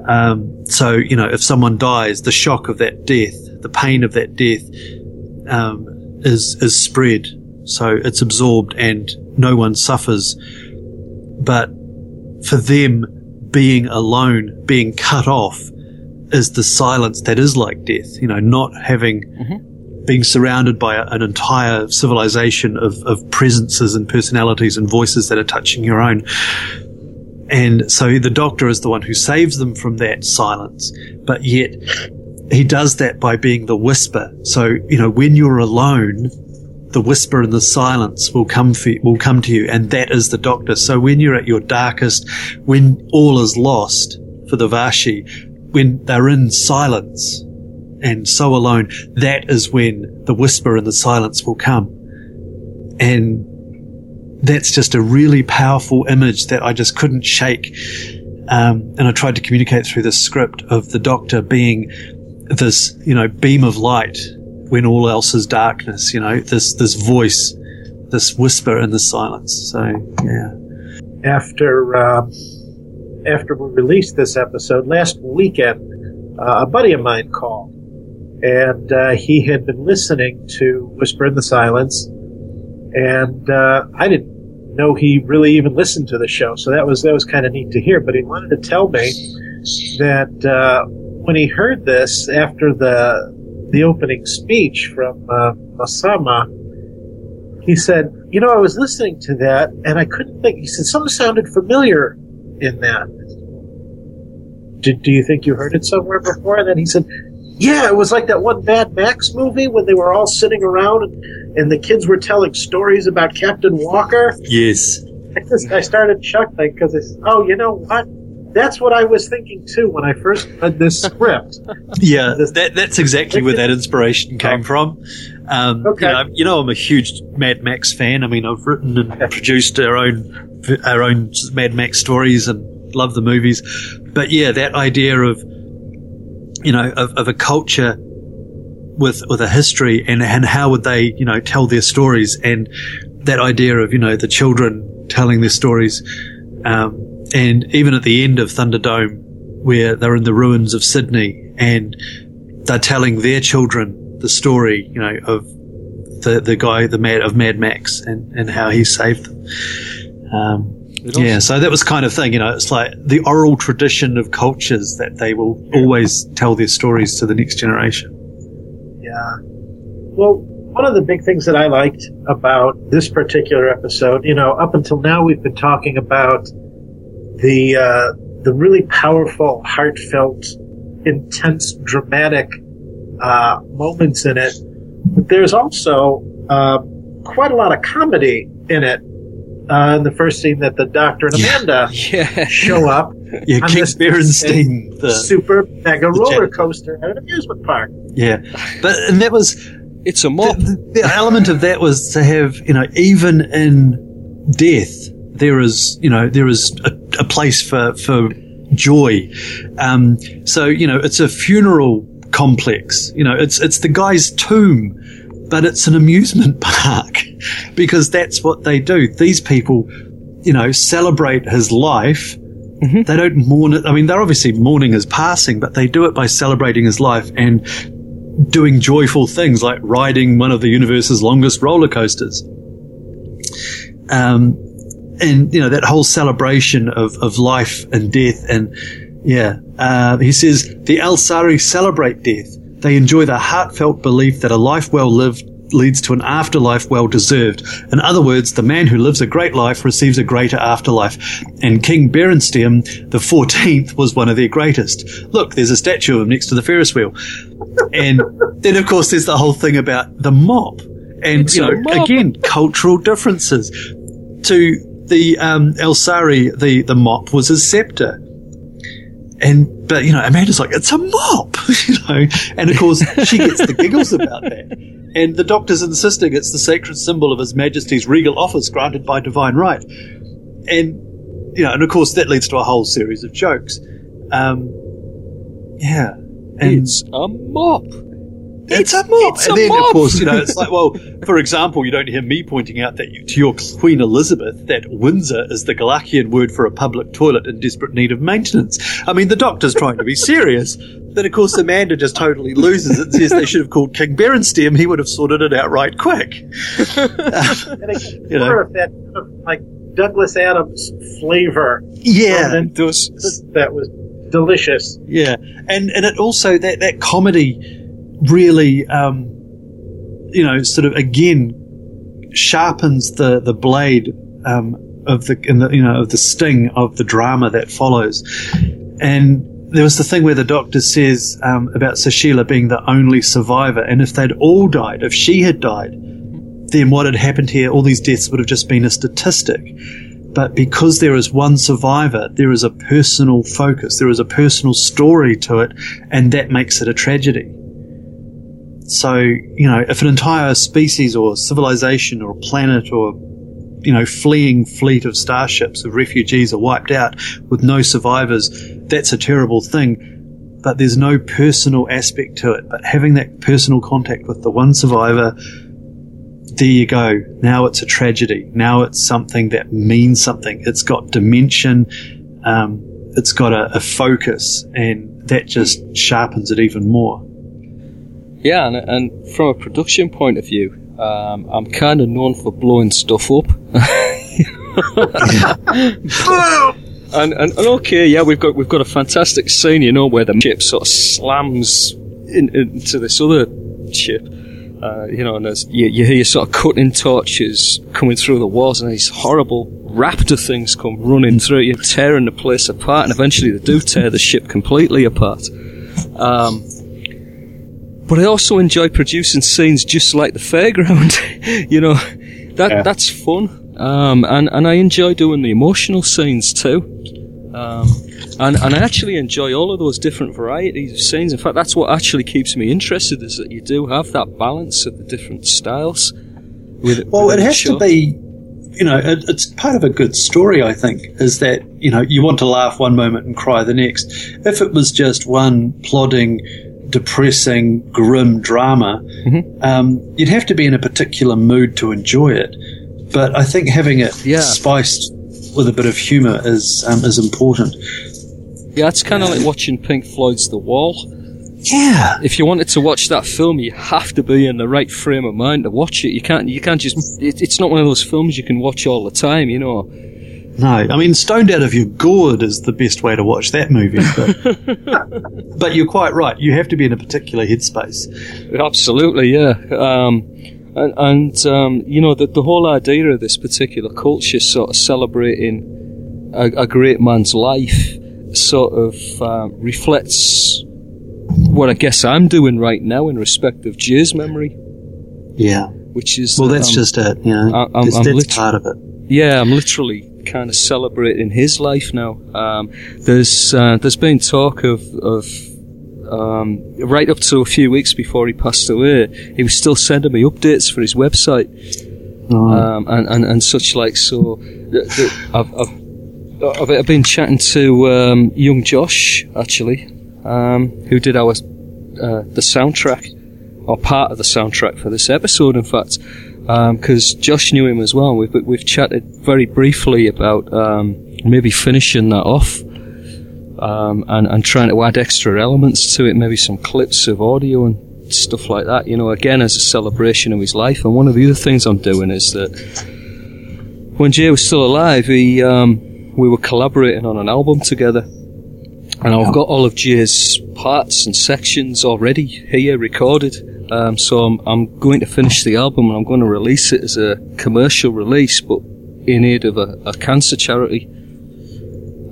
Um, so, you know, if someone dies, the shock of that death, the pain of that death, um, is, is spread. So it's absorbed and no one suffers. But for them, being alone, being cut off, is the silence that is like death. You know, not having, mm-hmm. being surrounded by a, an entire civilization of, of presences and personalities and voices that are touching your own. And so the doctor is the one who saves them from that silence, but yet he does that by being the whisper. So, you know, when you're alone, the whisper and the silence will come for you, will come to you, and that is the doctor. So when you're at your darkest, when all is lost for the Vashi, when they're in silence and so alone, that is when the whisper and the silence will come. And that's just a really powerful image that I just couldn't shake. Um, and I tried to communicate through the script of the doctor being this, you know, beam of light when all else is darkness. You know, this this voice, this whisper in the silence. So yeah, after um, after we released this episode last weekend, uh, a buddy of mine called, and uh, he had been listening to Whisper in the Silence, and uh, I didn't know he really even listened to the show, so that was that was kind of neat to hear. But he wanted to tell me that uh, when he heard this after the the opening speech from uh, Masama, he said, "You know, I was listening to that, and I couldn't think." He said something sounded familiar in that. Did, do you think you heard it somewhere before? And then he said, "Yeah, it was like that one Mad Max movie when they were all sitting around and, and the kids were telling stories about Captain Walker." yes, I just- I started chuckling because I said, "Oh, you know what? That's what I was thinking too when I first read this script." yeah. That that's exactly where that inspiration came from. Um, Okay. you, know, you know, I'm a huge Mad Max fan. I mean, I've written and produced our own our own Mad Max stories and love the movies. But yeah, that idea of you know of, of a culture with with a history and and how would they you know tell their stories and that idea of you know the children telling their stories um, and even at the end of Thunderdome where they're in the ruins of Sydney and they're telling their children the story you know of the the guy the mad of Mad Max and and how he saved them um, yeah, so that was kind of thing, you know, it's like the oral tradition of cultures that they will always tell their stories to the next generation. Yeah. Well, one of the big things that I liked about this particular episode, you know, up until now we've been talking about the uh, the really powerful, heartfelt, intense, dramatic uh, moments in it. But there's also uh, quite a lot of comedy in it. Uh, in the first scene that the doctor and Amanda Yeah. show up, Yeah, I'm King just- Berenstain, the, super mega the roller coaster at an amusement park. yeah, but and that was It's a mop. the, the element of that was to have you know even in death there is you know there is a, a place for for joy. Um, so you know it's a funeral complex. You know it's it's the guy's tomb but it's an amusement park because that's what they do. These people you know celebrate his life. They don't mourn it. I mean they're obviously mourning his passing but they do it by celebrating his life and doing joyful things like riding one of the universe's longest roller coasters. Um, and you know that whole celebration of, of life and death, and yeah, uh, he says the Al-Sari celebrate death. They enjoy the heartfelt belief that a life well lived leads to an afterlife well deserved. In other words, the man who lives a great life receives a greater afterlife. And King Berenstain the 14th was one of their greatest. Look, there's a statue of him next to the Ferris wheel. And then, of course, there's the whole thing about the mop. And, It's you know, again, cultural differences. To the um, Elsari, the, the mop was his scepter. And, but, you know, Amanda's like, it's a mop, you know. And of course, she gets the giggles about that. And the doctor's insisting it's the sacred symbol of His Majesty's regal office granted by divine right. And, you know, and of course, that leads to a whole series of jokes. Um, yeah. And It's a mop. It's a mop. it's and a then, mop. of course, you know, it's like, well, for example, you don't hear me pointing out that you, to your Queen Elizabeth that Windsor is the Galachian word for a public toilet in desperate need of maintenance. I mean, the doctor's trying to be serious. But of course, Amanda just totally loses it and says they should have called King Berenstain. He would have sorted it out right quick. And again, You know. more that kind of like Douglas Adams flavor. Yeah. And Does that was delicious. Yeah, and and it also that that comedy really, um, you know, sort of again sharpens the the blade um, of the, the you know of the sting of the drama that follows, and. There was the thing where the doctor says um, about Sushila being the only survivor, and if they'd all died, if she had died, then what had happened here, all these deaths would have just been a statistic. But because there is one survivor, there is a personal focus, there is a personal story to it, and that makes it a tragedy. So, you know, if an entire species or civilization or planet or, you know, fleeing fleet of starships of refugees are wiped out with no survivors, that's a terrible thing. but there's no personal aspect to it. But having that personal contact with the one survivor, there you go. Now it's a tragedy. Now it's something that means something. It's got dimension. Um, it's got a, a focus, and that just sharpens it even more. Yeah, and, and from a production point of view, um, I'm kind of known for blowing stuff up. and, and, and okay, yeah, we've got we've got a fantastic scene, you know, where the ship sort of slams in, into this other ship. Uh, you know, and you, you hear sort of cutting torches coming through the walls, and these horrible raptor things come running through you, tearing the place apart, and eventually they do tear the ship completely apart. Um, but I also enjoy producing scenes just like the fairground. you know, that Yeah. that's fun. Um, and, and I enjoy doing the emotional scenes too. Um, and, and I actually enjoy all of those different varieties of scenes. In fact, that's what actually keeps me interested is that you do have that balance of the different styles. With Well, it has to be, you know, it, it's part of a good story, I think, is that, you know, you want to laugh one moment and cry the next. If it was just one plodding, depressing, grim drama, Mm-hmm. um, you'd have to be in a particular mood to enjoy it. But I think having it Yeah. spiced with a bit of humour is um, is important. Yeah, it's kind of like watching Pink Floyd's The Wall. Yeah, if you wanted to watch that film, you have to be in the right frame of mind to watch it. You can't, you can't just. It, it's not one of those films you can watch all the time, you know. No, I mean, stoned out of your gourd is the best way to watch that movie. But, but you're quite right. You have to be in a particular headspace. Absolutely, yeah. Um, and and um, you know the the whole idea of this particular culture, sort of celebrating a, a great man's life, sort of um, reflects what I guess I'm doing right now in respect of Jay's memory, Yeah. which is Well, that's um, just it. You know, I- I'm- that's, that's part of it. Yeah, I'm literally kind of celebrating his life now. Um, there's uh, there's been talk of of um, right up to a few weeks before he passed away, he was still sending me updates for his website um, and, and and such like. So th- th- I've, I've I've I've been chatting to um, young Josh actually, um, who did our uh, the soundtrack or part of the soundtrack for this episode. In fact, because Josh knew him as well. We've we've chatted very briefly about um, maybe finishing that off. Um, and, and trying to add extra elements to it, maybe some clips of audio and stuff like that, you know, again as a celebration of his life. And one of the other things I'm doing is that when Jay was still alive, he, um, we were collaborating on an album together. And I've got all of Jay's parts and sections already here recorded. Um, so I'm, I'm going to finish the album and I'm going to release it as a commercial release, but in aid of a, a cancer charity.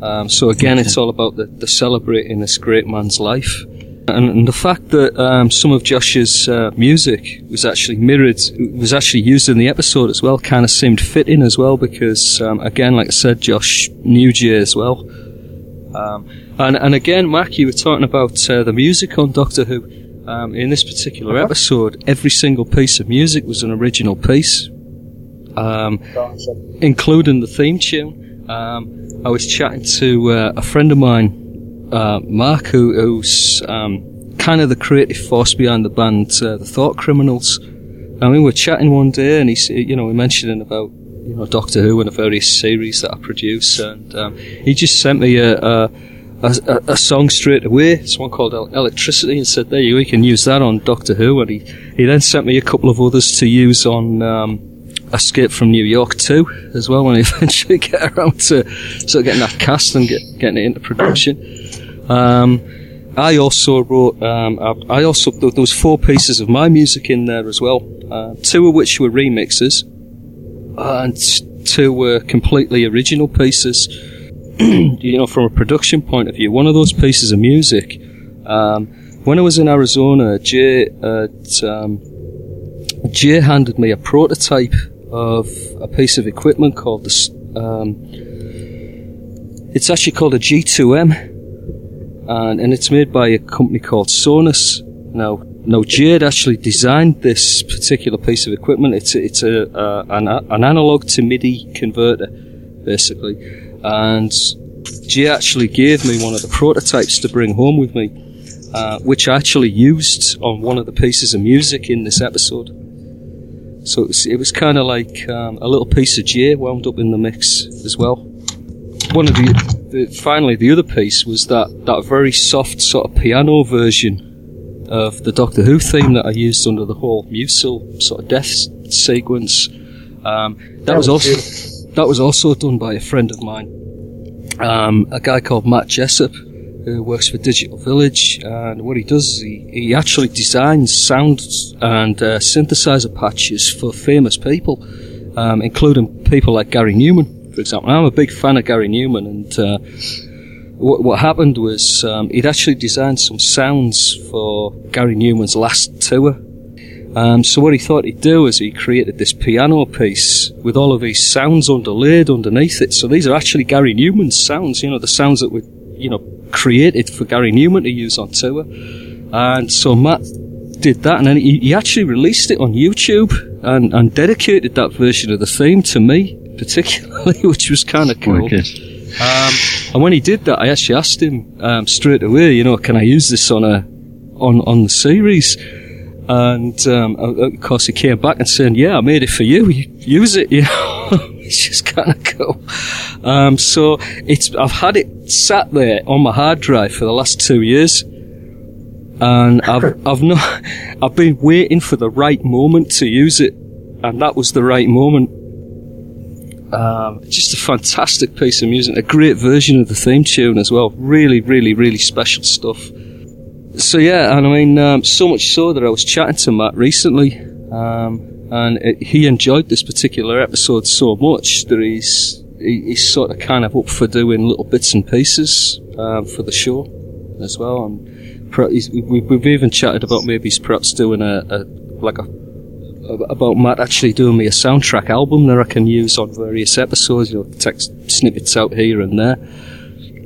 Um, so again, it's all about the, the celebrating this great man's life. And, and the fact that um, some of Josh's uh, music was actually mirrored, was actually used in the episode as well, kind of seemed fitting as well because, um, again, like I said, Josh knew Jay as well. Um, and, and again, Mark, you were talking about uh, the music on Doctor Who. Um, in this particular episode, every single piece of music was an original piece, um, including the theme tune. Um, I was chatting to uh, a friend of mine, uh, Mark, who, who's um, kind of the creative force behind the band, uh, the Thought Criminals. And we were chatting one day, and he, you know, we mentioning about you know Doctor Who and the various series that I produce, and um, he just sent me a, a, a, a song straight away. It's one called Electricity, and said, "There, you, we can use that on Doctor Who." And he, he then sent me a couple of others to use on. Um, Escape from New York too, as well. When I eventually get around to sort of getting that cast and get, getting it into production, um, I also wrote. Um, I also there was four pieces of my music in there as well. Uh, two of which were remixes, and two were completely original pieces. you know, from a production point of view, one of those pieces of music. Um, when I was in Arizona, Jay, uh, um, Jay handed me a prototype of a piece of equipment called the. Um, it's actually called a G2M, and, and it's made by a company called Sonuus. Now, now Jade actually designed this particular piece of equipment. It's it's a an, an analog to MIDI converter, basically, and Jay actually gave me one of the prototypes to bring home with me. uh, which I actually used on one of the pieces of music in this episode. So it was, it was kind of like um, a little piece of Jay wound up in the mix as well. One of the, the finally the other piece was that that very soft sort of piano version of the Doctor Who theme that I used under the whole Musil sort of death sequence. Um, that, was, was also. That was also done by a friend of mine, um, a guy called Matt Jessup, who works for Digital Village. And what he does is he, he actually designs sound and uh, synthesizer patches for famous people, um, including people like Gary Numan, for example. I'm a big fan of Gary Numan, and uh, what, what happened was um, he'd actually designed some sounds for Gary Numan's last tour. Um, so what he thought he'd do is he created this piano piece with all of these sounds underlaid underneath it. So these are actually Gary Numan's sounds, you know, the sounds that were, you know, created for Gary Numan to use on tour. And so Matt did that, and then he, he actually released it on YouTube and, and dedicated that version of the theme to me, particularly, which was kind of cool. Um, and when he did that, I actually asked him um, straight away, you know, can I use this on a on on the series? And um, of course, he came back and saying, "Yeah, I made it for you. you use it." You know, it's just kind of cool. Um, so it's I've had it sat there on my hard drive for the last two years, and I've I've not I've been waiting for the right moment to use it, and that was the right moment. Um, just a fantastic piece of music, a great version of the theme tune as well. Really, really, really special stuff. So yeah, and I mean, um, so much so that I was chatting to Matt recently, um, and it, he enjoyed this particular episode so much that he's he, he's sort of kind of up for doing little bits and pieces um, for the show as well. And we, we've even chatted about maybe he's perhaps doing a, a like a about Matt actually doing me a soundtrack album that I can use on various episodes, you know, text snippets out here and there.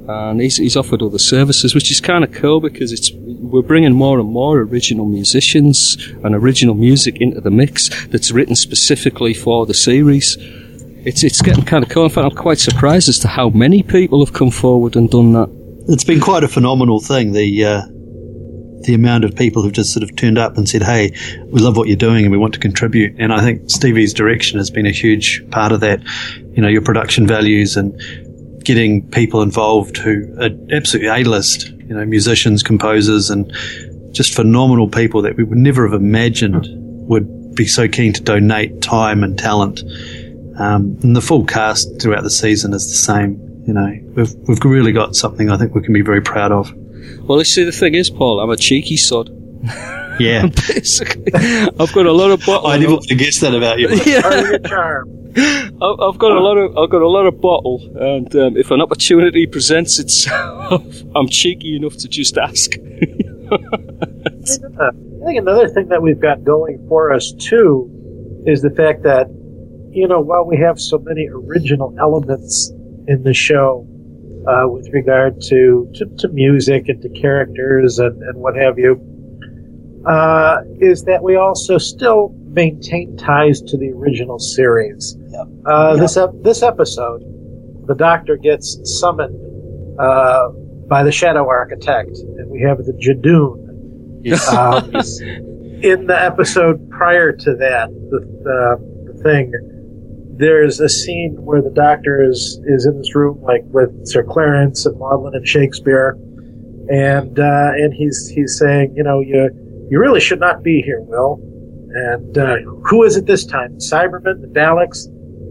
And he's, he's offered other services, which is kind of cool because it's we're bringing more and more original musicians and original music into the mix that's written specifically for the series. It's it's getting kind of cool. In fact, I'm quite surprised as to how many people have come forward and done that. It's been quite a phenomenal thing. The uh, the amount of people who've just sort of turned up and said, "Hey, we love what you're doing and we want to contribute." And I think Stevie's direction has been a huge part of that. You know, your production values and getting people involved who are absolutely A-list. You know, musicians, composers, and just phenomenal people that we would never have imagined would be so keen to donate time and talent. Um, and the full cast throughout the season is the same. You know, we've we've really got something I think we can be very proud of. Well, you see, the thing is, Paul, I'm a cheeky sod. Yeah. Basically, I've got a lot of bottle. I never would have guessed that about you. yeah, I've got a lot of I've got a lot of bottle, and um, if an opportunity presents itself, I'm cheeky enough to just ask. I think another thing that we've got going for us too is the fact that, you know, while we have so many original elements in the show uh, with regard to, to, to music and to characters and, and what have you, uh, is that we also still maintain ties to the original series. Uh, This ep- this episode, the Doctor gets summoned uh, by the Shadow Architect, and we have the Judoon. Um, in the episode prior to that, the, the, the thing, there's a scene where the Doctor is is in this room, like with Sir Clarence and Maudlin and Shakespeare, and uh, and he's he's saying, you know, you you really should not be here, Will. And uh, who is it this time? The Cybermen, the Daleks,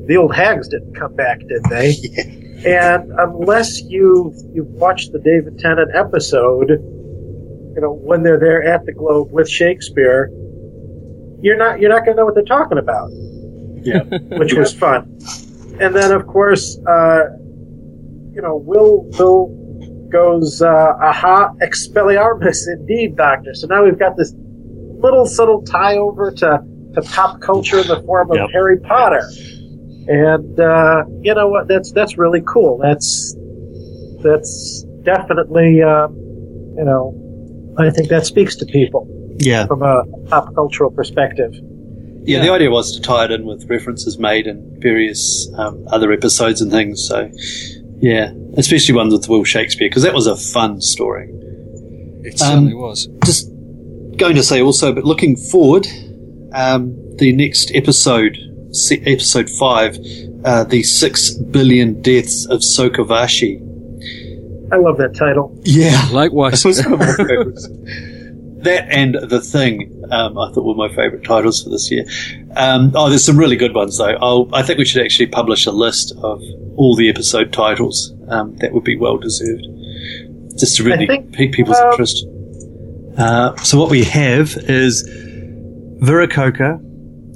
the old hags didn't come back, did they? And unless you you've watched the David Tennant episode, you know when they're there at the Globe with Shakespeare, you're not you're not going to know what they're talking about. Yeah. which was fun. And then of course, uh, you know, Will Will goes, uh, "Aha, Expelliarmus, indeed, Doctor." So now we've got this little subtle tie over to to pop culture in the form of Yep. Harry Potter. And uh, you know what? That's that's really cool. That's that's definitely um, you know I think that speaks to people Yeah. from a pop cultural perspective. Yeah, the idea was to tie it in with references made in various um, other episodes and things. So, yeah, especially ones with Will Shakespeare because that was a fun story. It certainly was. Just going to say also, but looking forward, um, the next episode, episode five, uh, the six billion deaths of Sokovashi. I love that title. Yeah, Likewise. That was one of my favourites. That and The Thing, um, I thought were my favourite titles for this year. Um, oh, there's some really good ones though. I'll, I think we should actually publish a list of all the episode titles. Um, that would be well deserved, just to really think, pique people's um, interest. Uh, so what we have is Viracocha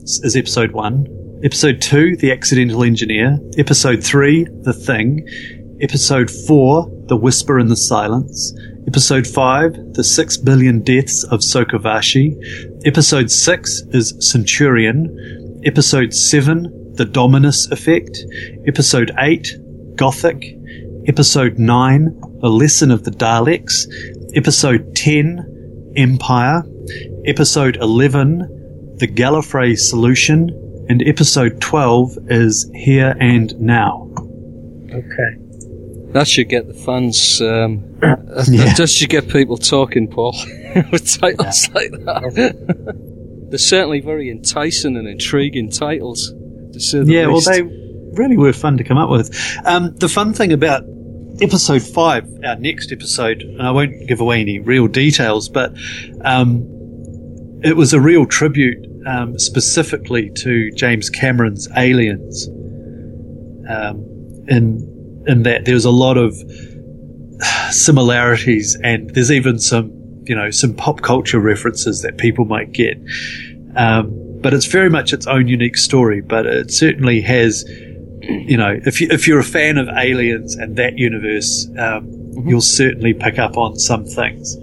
is episode one. Episode two, The Accidental Engineer. Episode three, The Thing. Episode four, The Whisper in the Silence. Episode 5, The Six Billion Deaths of Sokovashi. Episode 6 is Centurion. Episode 7, The Dominus Effect. Episode 8, Gothic. Episode 9, The Lesson of the Daleks. Episode 10, Empire. Episode 11, The Gallifrey Solution. And episode 12 is Here and Now. Okay. That should get the fans. Um, that, Yeah. that just should get people talking, Paul, with titles like that. They're certainly very enticing and intriguing titles. To say the Yeah, well, they really were fun to come up with. Um, the fun thing about episode five, our next episode, and I won't give away any real details, but um, it was a real tribute um, specifically to James Cameron's Aliens. Um, in in that there's a lot of similarities, and there's even some you know some pop culture references that people might get. Um, but it's very much its own unique story. But it certainly has, you know, if you if you're a fan of Aliens and that universe, um, you'll certainly pick up on some things.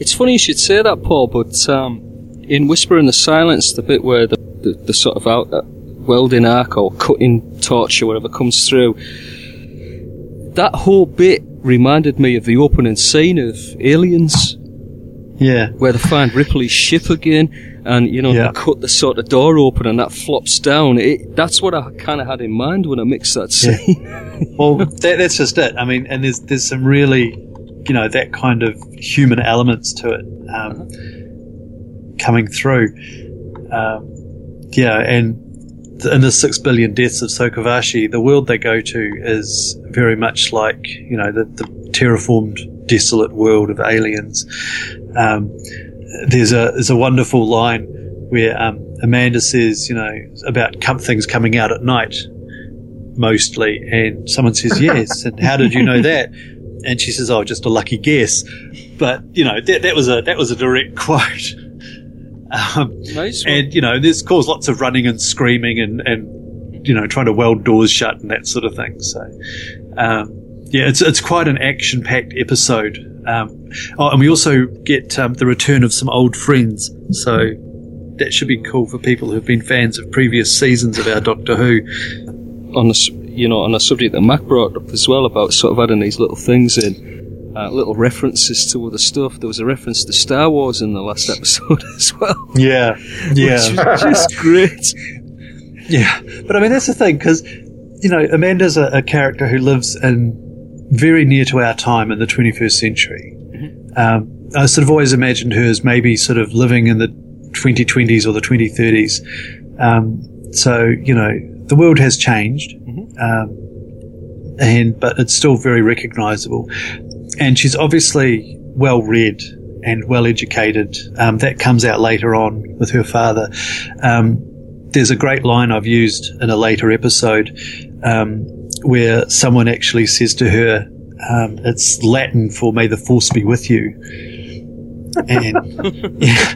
It's funny you should say that, Paul, but um, in Whisper in the Silence, the bit where the, the, the sort of out, uh, welding arc or cutting torch or whatever comes through, that whole bit reminded me of the opening scene of Aliens, Yeah, where they find Ripley's ship again, and you know Yeah. they cut the sort of door open and that flops down. It, that's what I kind of had in mind when I mixed that scene. well, that, that's just it. I mean, and there's there's some really, you know, that kind of human elements to it um, coming through. Um, yeah, and th- in the six billion deaths of Sokovashi, the world they go to is very much like you know the, the terraformed, desolate world of aliens. Um, there's a there's a wonderful line where um, Amanda says, you know, about com- things coming out at night mostly. And someone says, yes. and how did you know that? And she says, oh, just a lucky guess. But, you know, that, that was a, that was a direct quote. Um, nice and, you know, this caused lots of running and screaming and, and, you know, trying to weld doors shut and that sort of thing. So, um, yeah, it's, it's quite an action packed episode. Um, oh, and we also get, um, the return of some old friends. So that should be cool for people who've been fans of previous seasons of our Doctor Who. on the s- you know on a subject that Mac brought up as well about sort of adding these little things in, uh, little references to other stuff. There was a reference to Star Wars in the last episode as well, Yeah, yeah. which just great. Yeah, but I mean that's the thing because you know Amanda's a, a character who lives in very near to our time in the 21st century. Um, I sort of always imagined her as maybe sort of living in the 2020s or the 2030s. Um, so you know the world has changed, um, and but it's still very recognisable. And she's obviously well read and well educated. Um, that comes out later on with her father. Um, there's a great line I've used in a later episode um, where someone actually says to her, um, "It's Latin for May the Force be with you." And yeah,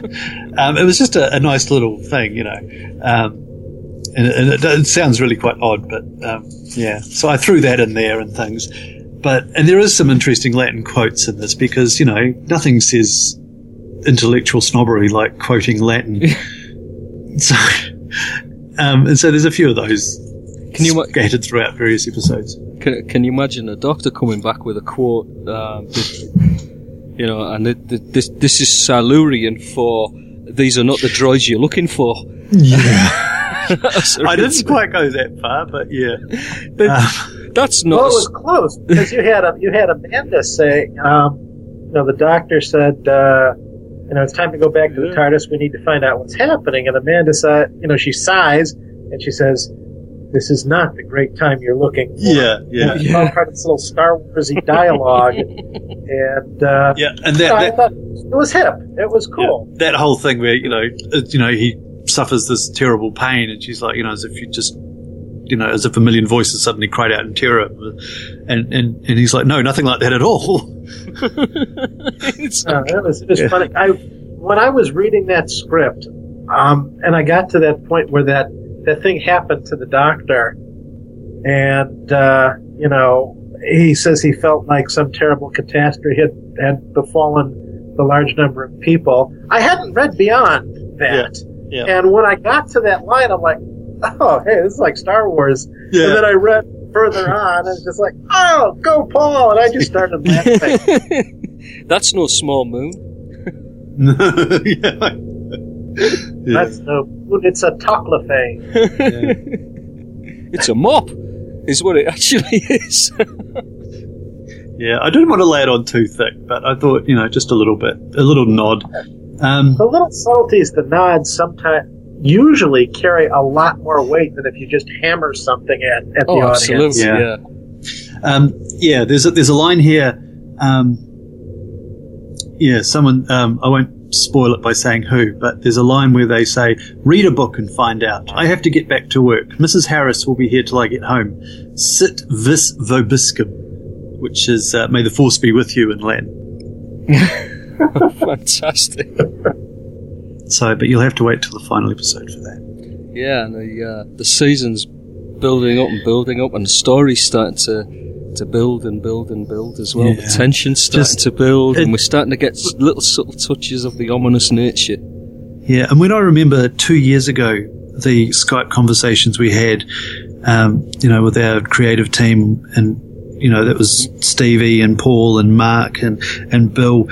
um, it was just a, a nice little thing, you know. Um, and it, and it, it sounds really quite odd, but um, yeah. So I threw that in there and things. But and there is some interesting Latin quotes in this because you know nothing says intellectual snobbery like quoting Latin. so, um, and so there's a few of those Can you ma- scattered throughout various episodes. Can, can you imagine a doctor coming back with a quote? Um, that, you know, and it, th- this this is Silurian for these are not the droids you're looking for. Yeah, I didn't quite go that far, but yeah. Um, That's Well, not. it was close because you had a, you had Amanda say, um, you know, the doctor said, uh, you know, it's time to go back to the TARDIS. We need to find out what's happening. And Amanda said, you know, she sighs and she says, this is not the great time you're looking for. Yeah, yeah. It's all part of this little Star Warsy dialogue. and, uh, Yeah, and you know, I that, thought it was hip. It was cool. that that whole thing where you know uh, you know he suffers this terrible pain, and she's like you know as if you just you know as if a million voices suddenly cried out in terror, and and and he's like no, nothing like that at all. It's- Uh, it was, it was funny. I when I was reading that script, um, and I got to that point where that that thing happened to the doctor, and uh, you know he says he felt like some terrible catastrophe had had befallen the large number of people. I hadn't read beyond that, Yeah, yeah. and when I got to that line, I'm like, oh, hey, this is like Star Wars. Yeah. And then I read further on, and it's just like, oh, go Paul, and I just started laughing. That's no small moon. yeah. Yeah. That's no, it's a Toclafane. It's a mop, is what it actually is. Yeah, I didn't want to lay it on too thick, but I thought, you know, just a little bit, a little nod. Um, The little subtleties, the nods, sometimes usually carry a lot more weight than if you just hammer something at, at the oh, audience. absolutely. Yeah. Yeah. um, yeah, there's a, there's a line here. Um, yeah, someone, um, I won't spoil it by saying who, but there's a line where they say, read a book and find out. I have to get back to work. Mrs. Harris will be here till I get home. Sit vis vobiscum, which is, uh, may the force be with you in Latin. Fantastic. So, but you'll have to wait till the final episode for that. Yeah, and the uh, the season's building up and building up, and the story's starting to to build and build and build as well. Yeah. The tension's starting Just- to build, it- and we're starting to get little subtle touches of the ominous nature. Yeah, and when I remember two years ago, the Skype conversations we had, um, you know, with our creative team, and you know, that was Stevie and Paul and Mark and and Bill,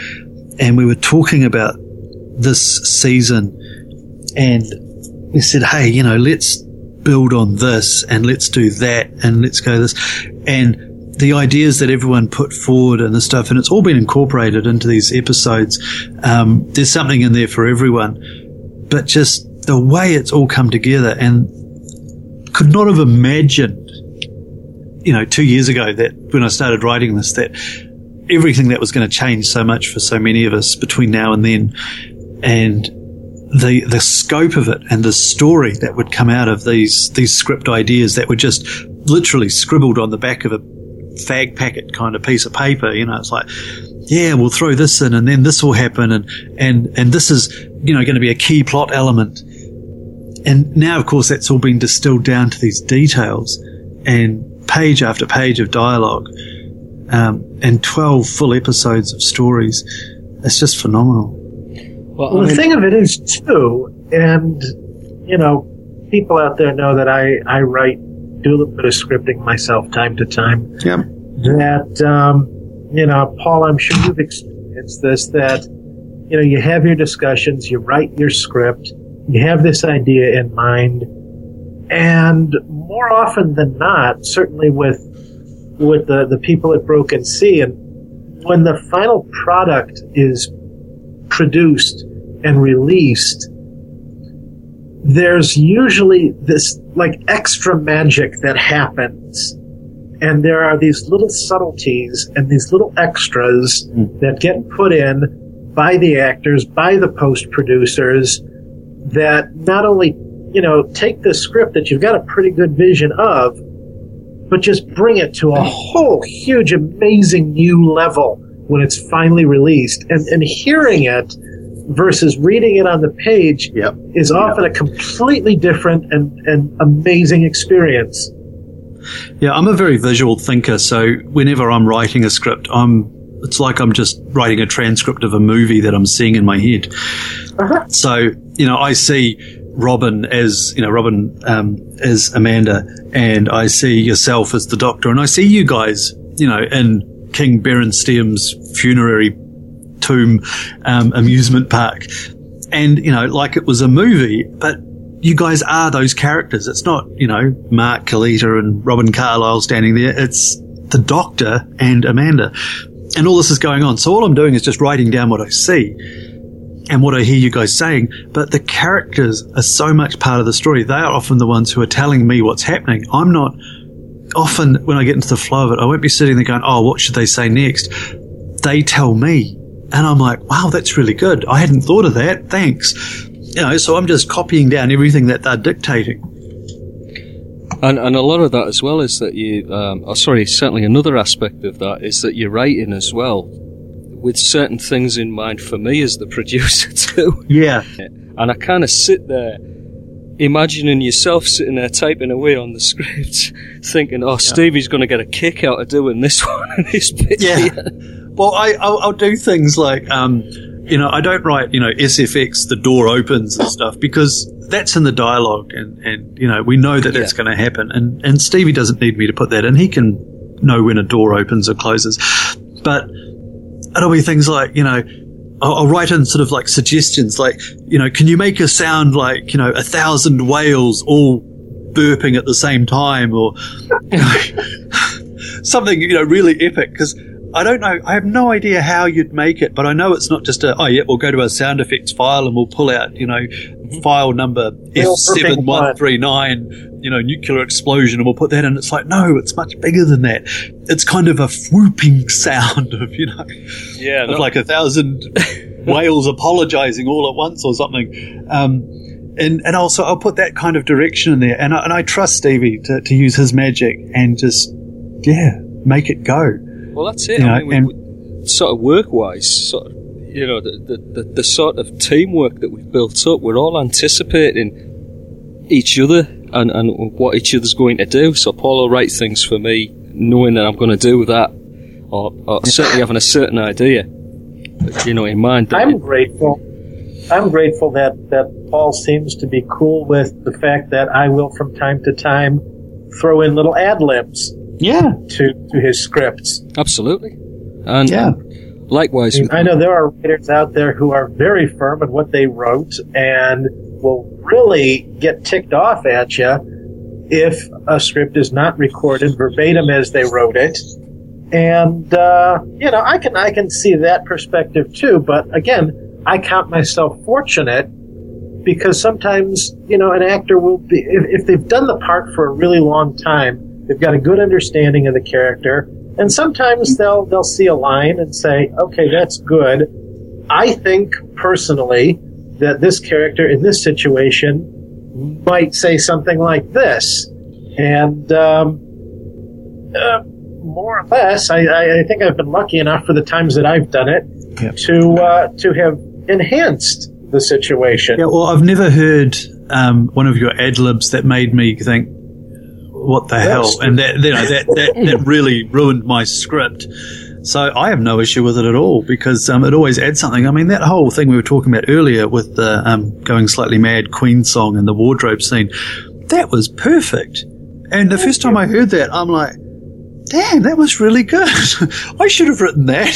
and we were talking about this season, and we said, hey, you know, let's build on this and let's do that and let's go this, and the ideas that everyone put forward and the stuff, and it's all been incorporated into these episodes. Um, there's something in there for everyone but just the way it's all come together and could not have imagined, you know, two years ago that when I started writing this, that everything that was going to change so much for so many of us between now and then and the, the scope of it and the story that would come out of these, these script ideas that were just literally scribbled on the back of a fag packet kind of piece of paper. You know, it's like, yeah, we'll throw this in and then this will happen and, and, and this is, you know, going to be a key plot element. And now, of course, that's all been distilled down to these details and page after page of dialogue, um, and 12 full episodes of stories. It's just phenomenal. Well, Well, I the mean, thing of it is too, and you know, people out there know that I I write, do a little bit of scripting myself time to time. Yeah. That um, you know, Paul, I'm sure you've experienced this. That you know, you have your discussions, you write your script, you have this idea in mind, and more often than not, certainly with with the the people at Broken Sea, and when the final product is produced and released, there's usually this like extra magic that happens. And there are these little subtleties and these little extras hmm. that get put in by the actors, by the post producers that not only, you know, take the script that you've got a pretty good vision of, but just bring it to a hmm. whole huge, amazing new level when it's finally released. And, and hearing it versus reading it on the page Yep. is often a completely different and, and amazing experience. Yeah, I'm a very visual thinker, so whenever I'm writing a script, I'm it's like I'm just writing a transcript of a movie that I'm seeing in my head. So, you know, I see Robin as, you know, Robin um, as Amanda, and I see yourself as the Doctor, and I see you guys, you know, in King Berenstain's funerary tomb um, amusement park. And, you know, like it was a movie, but you guys are those characters. It's not, you know, Mark Kalita and Robin Carlyle standing there. It's the Doctor and Amanda. and all this is going on. So all I'm doing is just writing down what I see and what I hear you guys saying. But the characters are so much part of the story. They are often the ones who are telling me what's happening. I'm not often when I get into the flow of it, I won't be sitting there going, "Oh, what should they say next?" They tell me, and I'm like, "Wow, that's really good. I hadn't thought of that. Thanks." You know, so I'm just copying down everything that they're dictating. And, and a lot of that as well is that you, um, oh, sorry, certainly another aspect of that is that you're writing as well with certain things in mind for me as the producer too. Yeah, And I kind of sit there imagining yourself sitting there typing away on the script, thinking, oh, Stevie's going to get a kick out of doing this one and this bit. Yeah. here." Well, I, I'll, I'll do things like, um, you know, I don't write, you know, SFX, the door opens and stuff because that's in the dialogue and, and you know, we know that that's Yeah. going to happen. And, and Stevie doesn't need me to put that in. He can know when a door opens or closes. But it'll be things like, you know, I'll, I'll write in sort of like suggestions like, you know, can you make a sound like, you know, a thousand whales all burping at the same time or, you know, something, you know, really epic because I don't know, I have no idea how you'd make it, but I know it's not just a, oh yeah, we'll go to our sound effects file and we'll pull out, you know, file number F7139, you know, nuclear explosion and we'll put that in. It's like, no, it's much bigger than that. It's kind of a whooping sound of, you know, Yeah, of no- like a thousand whales apologizing all at once or something. Um, and, and also I'll put that kind of direction in there. And I, and I trust Stevie to, to use his magic and just, yeah, make it go. Well, that's it. You I mean, we, we, sort of work-wise, sort of, you know, the, the, the, the sort of teamwork that we've built up, we're all anticipating each other and, and what each other's going to do. So Paul will write things for me, knowing that I'm going to do that, or, or certainly having a certain idea, you know, in mind. I'm grateful. I'm grateful that, that Paul seems to be cool with the fact that I will from time to time throw in little ad libs Yeah. to, to his scripts. Absolutely. And Yeah. likewise, I, mean, I know there are writers out there who are very firm in what they wrote and will really get ticked off at you if a script is not recorded verbatim as they wrote it. And uh, you know, I can I can see that perspective too. But again, I count myself fortunate because sometimes you know an actor will be if, if they've done the part for a really long time, they've got a good understanding of the character, and sometimes they'll they'll see a line and say, "Okay, that's good." I think personally that this character in this situation might say something like this, and um, uh, more or less, I, I, I think I've been lucky enough for the times that I've done it Yep. to uh, to have enhanced the situation. Yeah, well, I've never heard um, one of your ad libs that made me think, "What the hell?" And that you know that that, that really ruined my script. So I have no issue with it at all because um, it always adds something. I mean, that whole thing we were talking about earlier with the um, going slightly mad Queen song and the wardrobe scene, that was perfect. And the first time I heard that, I'm like, "Damn, that was really good. I should have written that."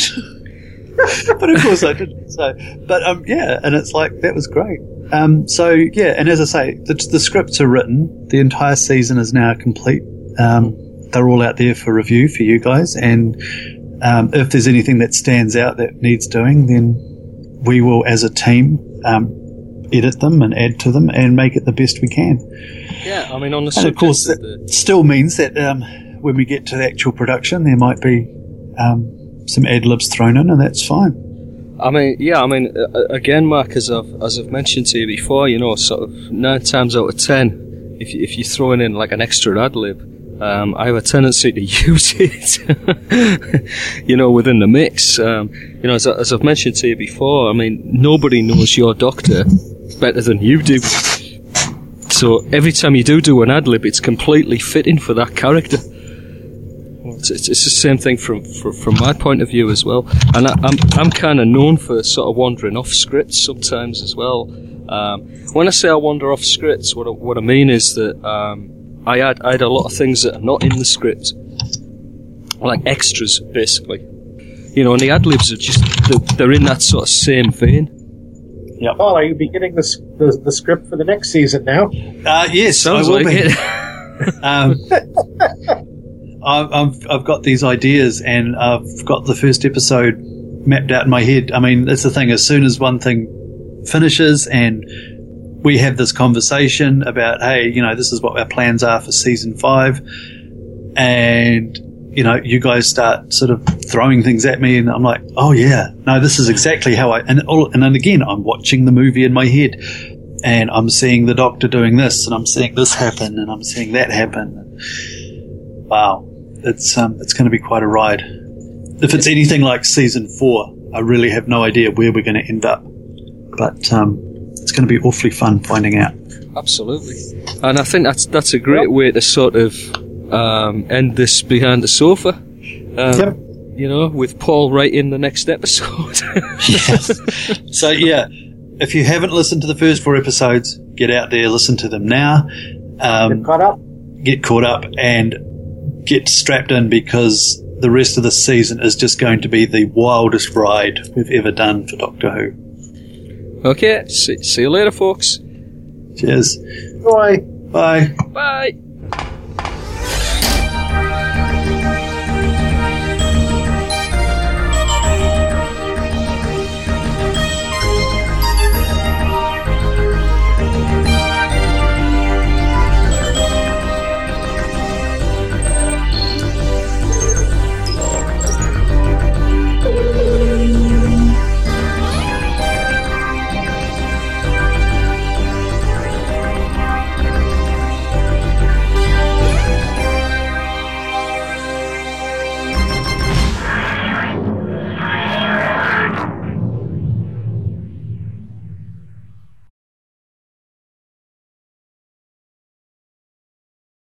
but of course I didn't. So, but um, yeah, and it's like that was great. Um, so yeah, and as I say, the, the scripts are written. The entire season is now complete. Um, they're all out there for review for you guys, and um, if there's anything that stands out that needs doing, then we will, as a team, um, edit them and add to them and make it the best we can. yeah, I mean, on the And of course, that the, still means that um, when we get to the actual production, there might be um, some ad libs thrown in, and that's fine. I mean, yeah, I mean, again, Mark, as I've as I've mentioned to you before, you know, sort of nine times out of ten, if if you're throwing in like an extra ad lib, um, I have a tendency to use it, you know, within the mix. Um, you know, as, as I've mentioned to you before, I mean, nobody knows your doctor better than you do. So every time you do do an ad lib, it's completely fitting for that character. It's, it's, it's the same thing from, from from my point of view as well, and I, I'm I'm kind of known for sort of wandering off scripts sometimes as well. Um, when I say I wander off scripts, what I, what I mean is that um, I add I add a lot of things that are not in the script, like extras basically. You know, and the ad libs are just they're, they're in that sort of same vein. Paul, are you beginning the, the the script for the next season now? Uh, yes, Sounds I will like be. it. Um, I've, I've got these ideas, and I've got the first episode mapped out in my head. I mean, that's the thing. As soon as one thing finishes, and we have this conversation about, hey, you know, this is what our plans are for season five, and you know, you guys start sort of throwing things at me, and I'm like, oh yeah, no, this is exactly how I. And all, and then again, I'm watching the movie in my head, and I'm seeing the doctor doing this, and I'm seeing this happen, and I'm seeing that happen. Wow, it's um, it's going to be quite a ride. If it's anything like season four, I really have no idea where we're going to end up, but um, it's going to be awfully fun finding out. Absolutely. And I think that's that's a great way to sort of um, end this behind the sofa. Um, Yep. You know, with Paul writing the next episode. yes. So yeah, if you haven't listened to the first four episodes, get out there, listen to them now. Um, Caught up? get caught up and get strapped in because the rest of the season is just going to be the wildest ride we've ever done for Doctor Who. okay, see, see you later, folks. Cheers. Bye. Bye. Bye.